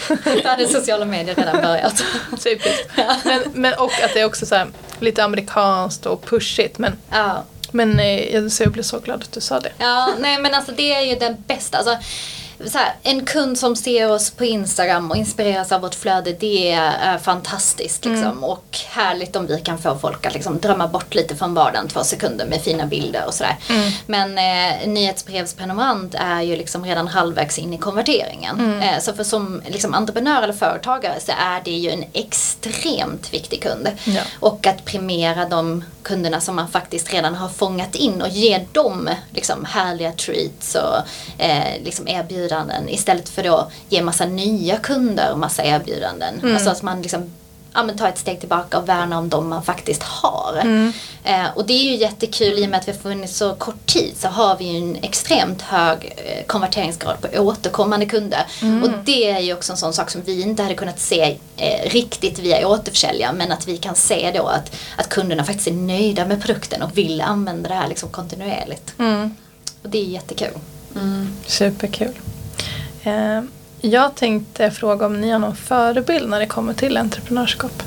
Då hade sociala medier redan börjat. Typiskt. Men, men, och att det är också så här, lite amerikanskt och pushigt. Men, Ja. men eh, jag, blev så glad att du sa det. Ja, nej men alltså det är ju den bästa. Alltså, så här, en kund som ser oss på Instagram och inspireras av vårt flöde, det är eh, fantastiskt. Liksom. Och härligt om vi kan få folk att liksom, drömma bort lite från vardagen två sekunder med fina bilder och sådär. Men eh, nyhetsbrevsprenumerant är ju liksom redan halvvägs in i konverteringen. Eh, så för som liksom, entreprenör eller företagare så är det ju en extremt viktig kund. Ja. Och att premiera de kunderna som man faktiskt redan har fångat in och ge dem liksom, härliga treats och eh, liksom erbjudanden istället för då ge massa nya kunder massa erbjudanden. Alltså att man liksom ja, men tar ett steg tillbaka och värnar om de man faktiskt har. Eh, och det är ju jättekul i och med att vi har funnits så kort tid så har vi ju en extremt hög eh, konverteringsgrad på återkommande kunder. Och det är ju också en sån sak som vi inte hade kunnat se eh, riktigt via återförsäljare men att vi kan se då att, att kunderna faktiskt är nöjda med produkten och vill använda det här liksom kontinuerligt. Och det är jättekul. Superkul. Eh, jag tänkte fråga om ni har någon förebild när det kommer till entreprenörskap?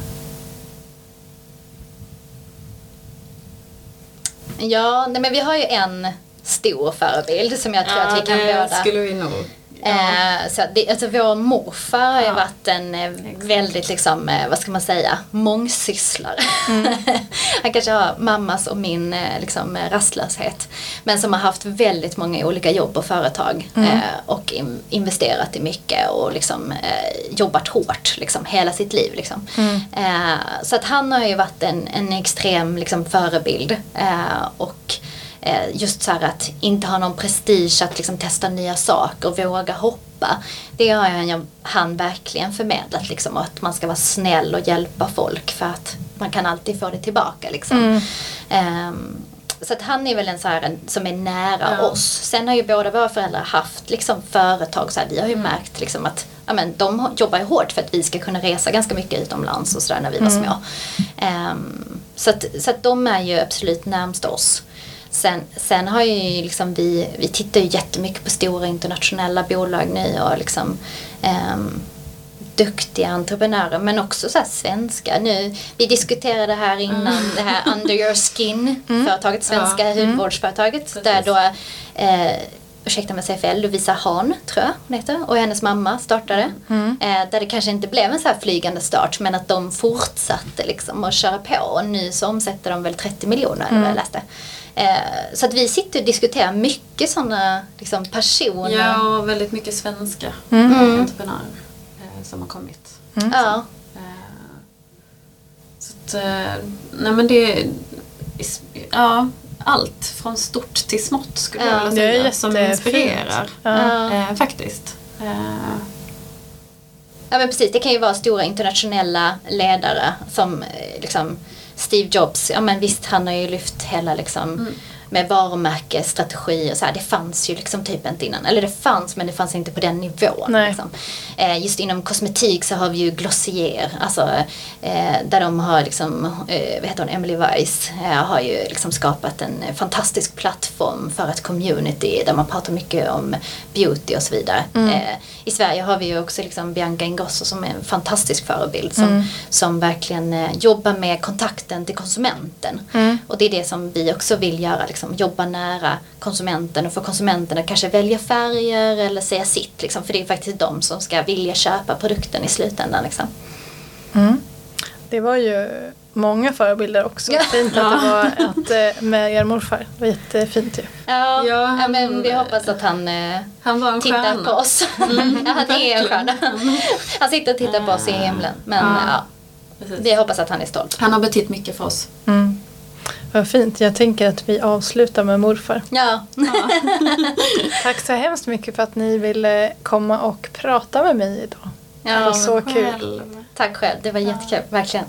Ja, nej, men vi har ju en stor förebild som jag tror att vi kan det båda skulle vi nog. Ja. Eh, så det, alltså vår morfar har ju Ja. varit en eh, väldigt liksom, eh, vad ska man säga, mångsysslare. Mm. (laughs) Han kanske har mammas och min liksom, rastlöshet. Men som har haft väldigt många olika jobb och företag. Mm. Och in, investerat i mycket och liksom, jobbat hårt liksom, hela sitt liv. Liksom. Mm. Så att han har ju varit en, en extrem liksom, förebild. Och just så här att inte ha någon prestige att liksom testa nya saker och våga hoppa. Det har han, han verkligen förmedlat liksom att man ska vara snäll och hjälpa folk för att man kan alltid få det tillbaka liksom. Ehm, så att han är väl en så här som är nära Ja. oss. Sen har ju båda våra föräldrar haft liksom företag. Så här, vi har ju märkt liksom att ja, men, de jobbar ju hårt för att vi ska kunna resa ganska mycket utomlands och sådär när vi var små. Ehm, så, att, så att de är ju absolut närmst oss. Sen, sen har ju liksom vi, vi tittar ju jättemycket på stora internationella bolag nu och liksom ehm, duktiga entreprenörer men också så svenska. Nu, vi diskuterade här innan det här (laughs) Under Your Skin företaget, svenska hudvårdsföretaget där då eh, ursäkta mig säger fel, Lovisa Hahn tror jag hon heter och hennes mamma startade. Eh, där det kanske inte blev en så här flygande start men att de fortsatte liksom att köra på. Och nu så omsätter de väl 30 miljoner eller vad jag läste. Eh, så att vi sitter och diskuterar mycket sådana liksom, personer. Ja, väldigt mycket svenska Mm. entreprenörer eh, som har kommit. Ja. Eh, så att, nej men det ja, allt från stort till smått skulle Ja. jag vilja Det är säga som jättefint. inspirerar. Ja. Eh, faktiskt. Eh, Ja men precis, det kan ju vara stora internationella ledare som eh, liksom Steve Jobs, ja men visst han har ju lyft hela liksom med varumärke, strategi och så här. Det fanns ju liksom typ inte innan. Eller det fanns men det fanns inte på den nivån. Liksom. Eh, just inom kosmetik så har vi ju Glossier, alltså eh, där de har liksom, eh, vad heter hon, Emily Weiss eh, har ju liksom skapat en fantastisk plattform för ett community där man pratar mycket om beauty och så vidare. Eh, I Sverige har vi ju också liksom Bianca Ingrosso som är en fantastisk förebild som, som verkligen eh, jobbar med kontakten till konsumenten. Och det är det som vi också vill göra, liksom, jobba nära konsumenten och få konsumenten att kanske välja färger eller säga sitt. Liksom, för det är faktiskt de som ska vilja köpa produkten i slutändan. Liksom. Det var ju många förebilder också. Ja. Fint att det var att, eh, med er morfar. Det var jättefint ju. Ja, Ja, ja, han- men vi hoppas att han eh, han var en tittar stjärna. på oss. (laughs) ja, han är en stjärna. (laughs) Han sitter och tittar på oss i himlen. Men Ja. ja, vi hoppas att han är stolt. Han har betytt mycket för oss. Mm. Vad fint. Jag tänker att vi avslutar med morfar. Ja, (laughs) Tack så hemskt mycket för att ni ville komma och prata med mig idag. Det var ja så kul. Själv. tack själv. Det var jättekul, verkligen.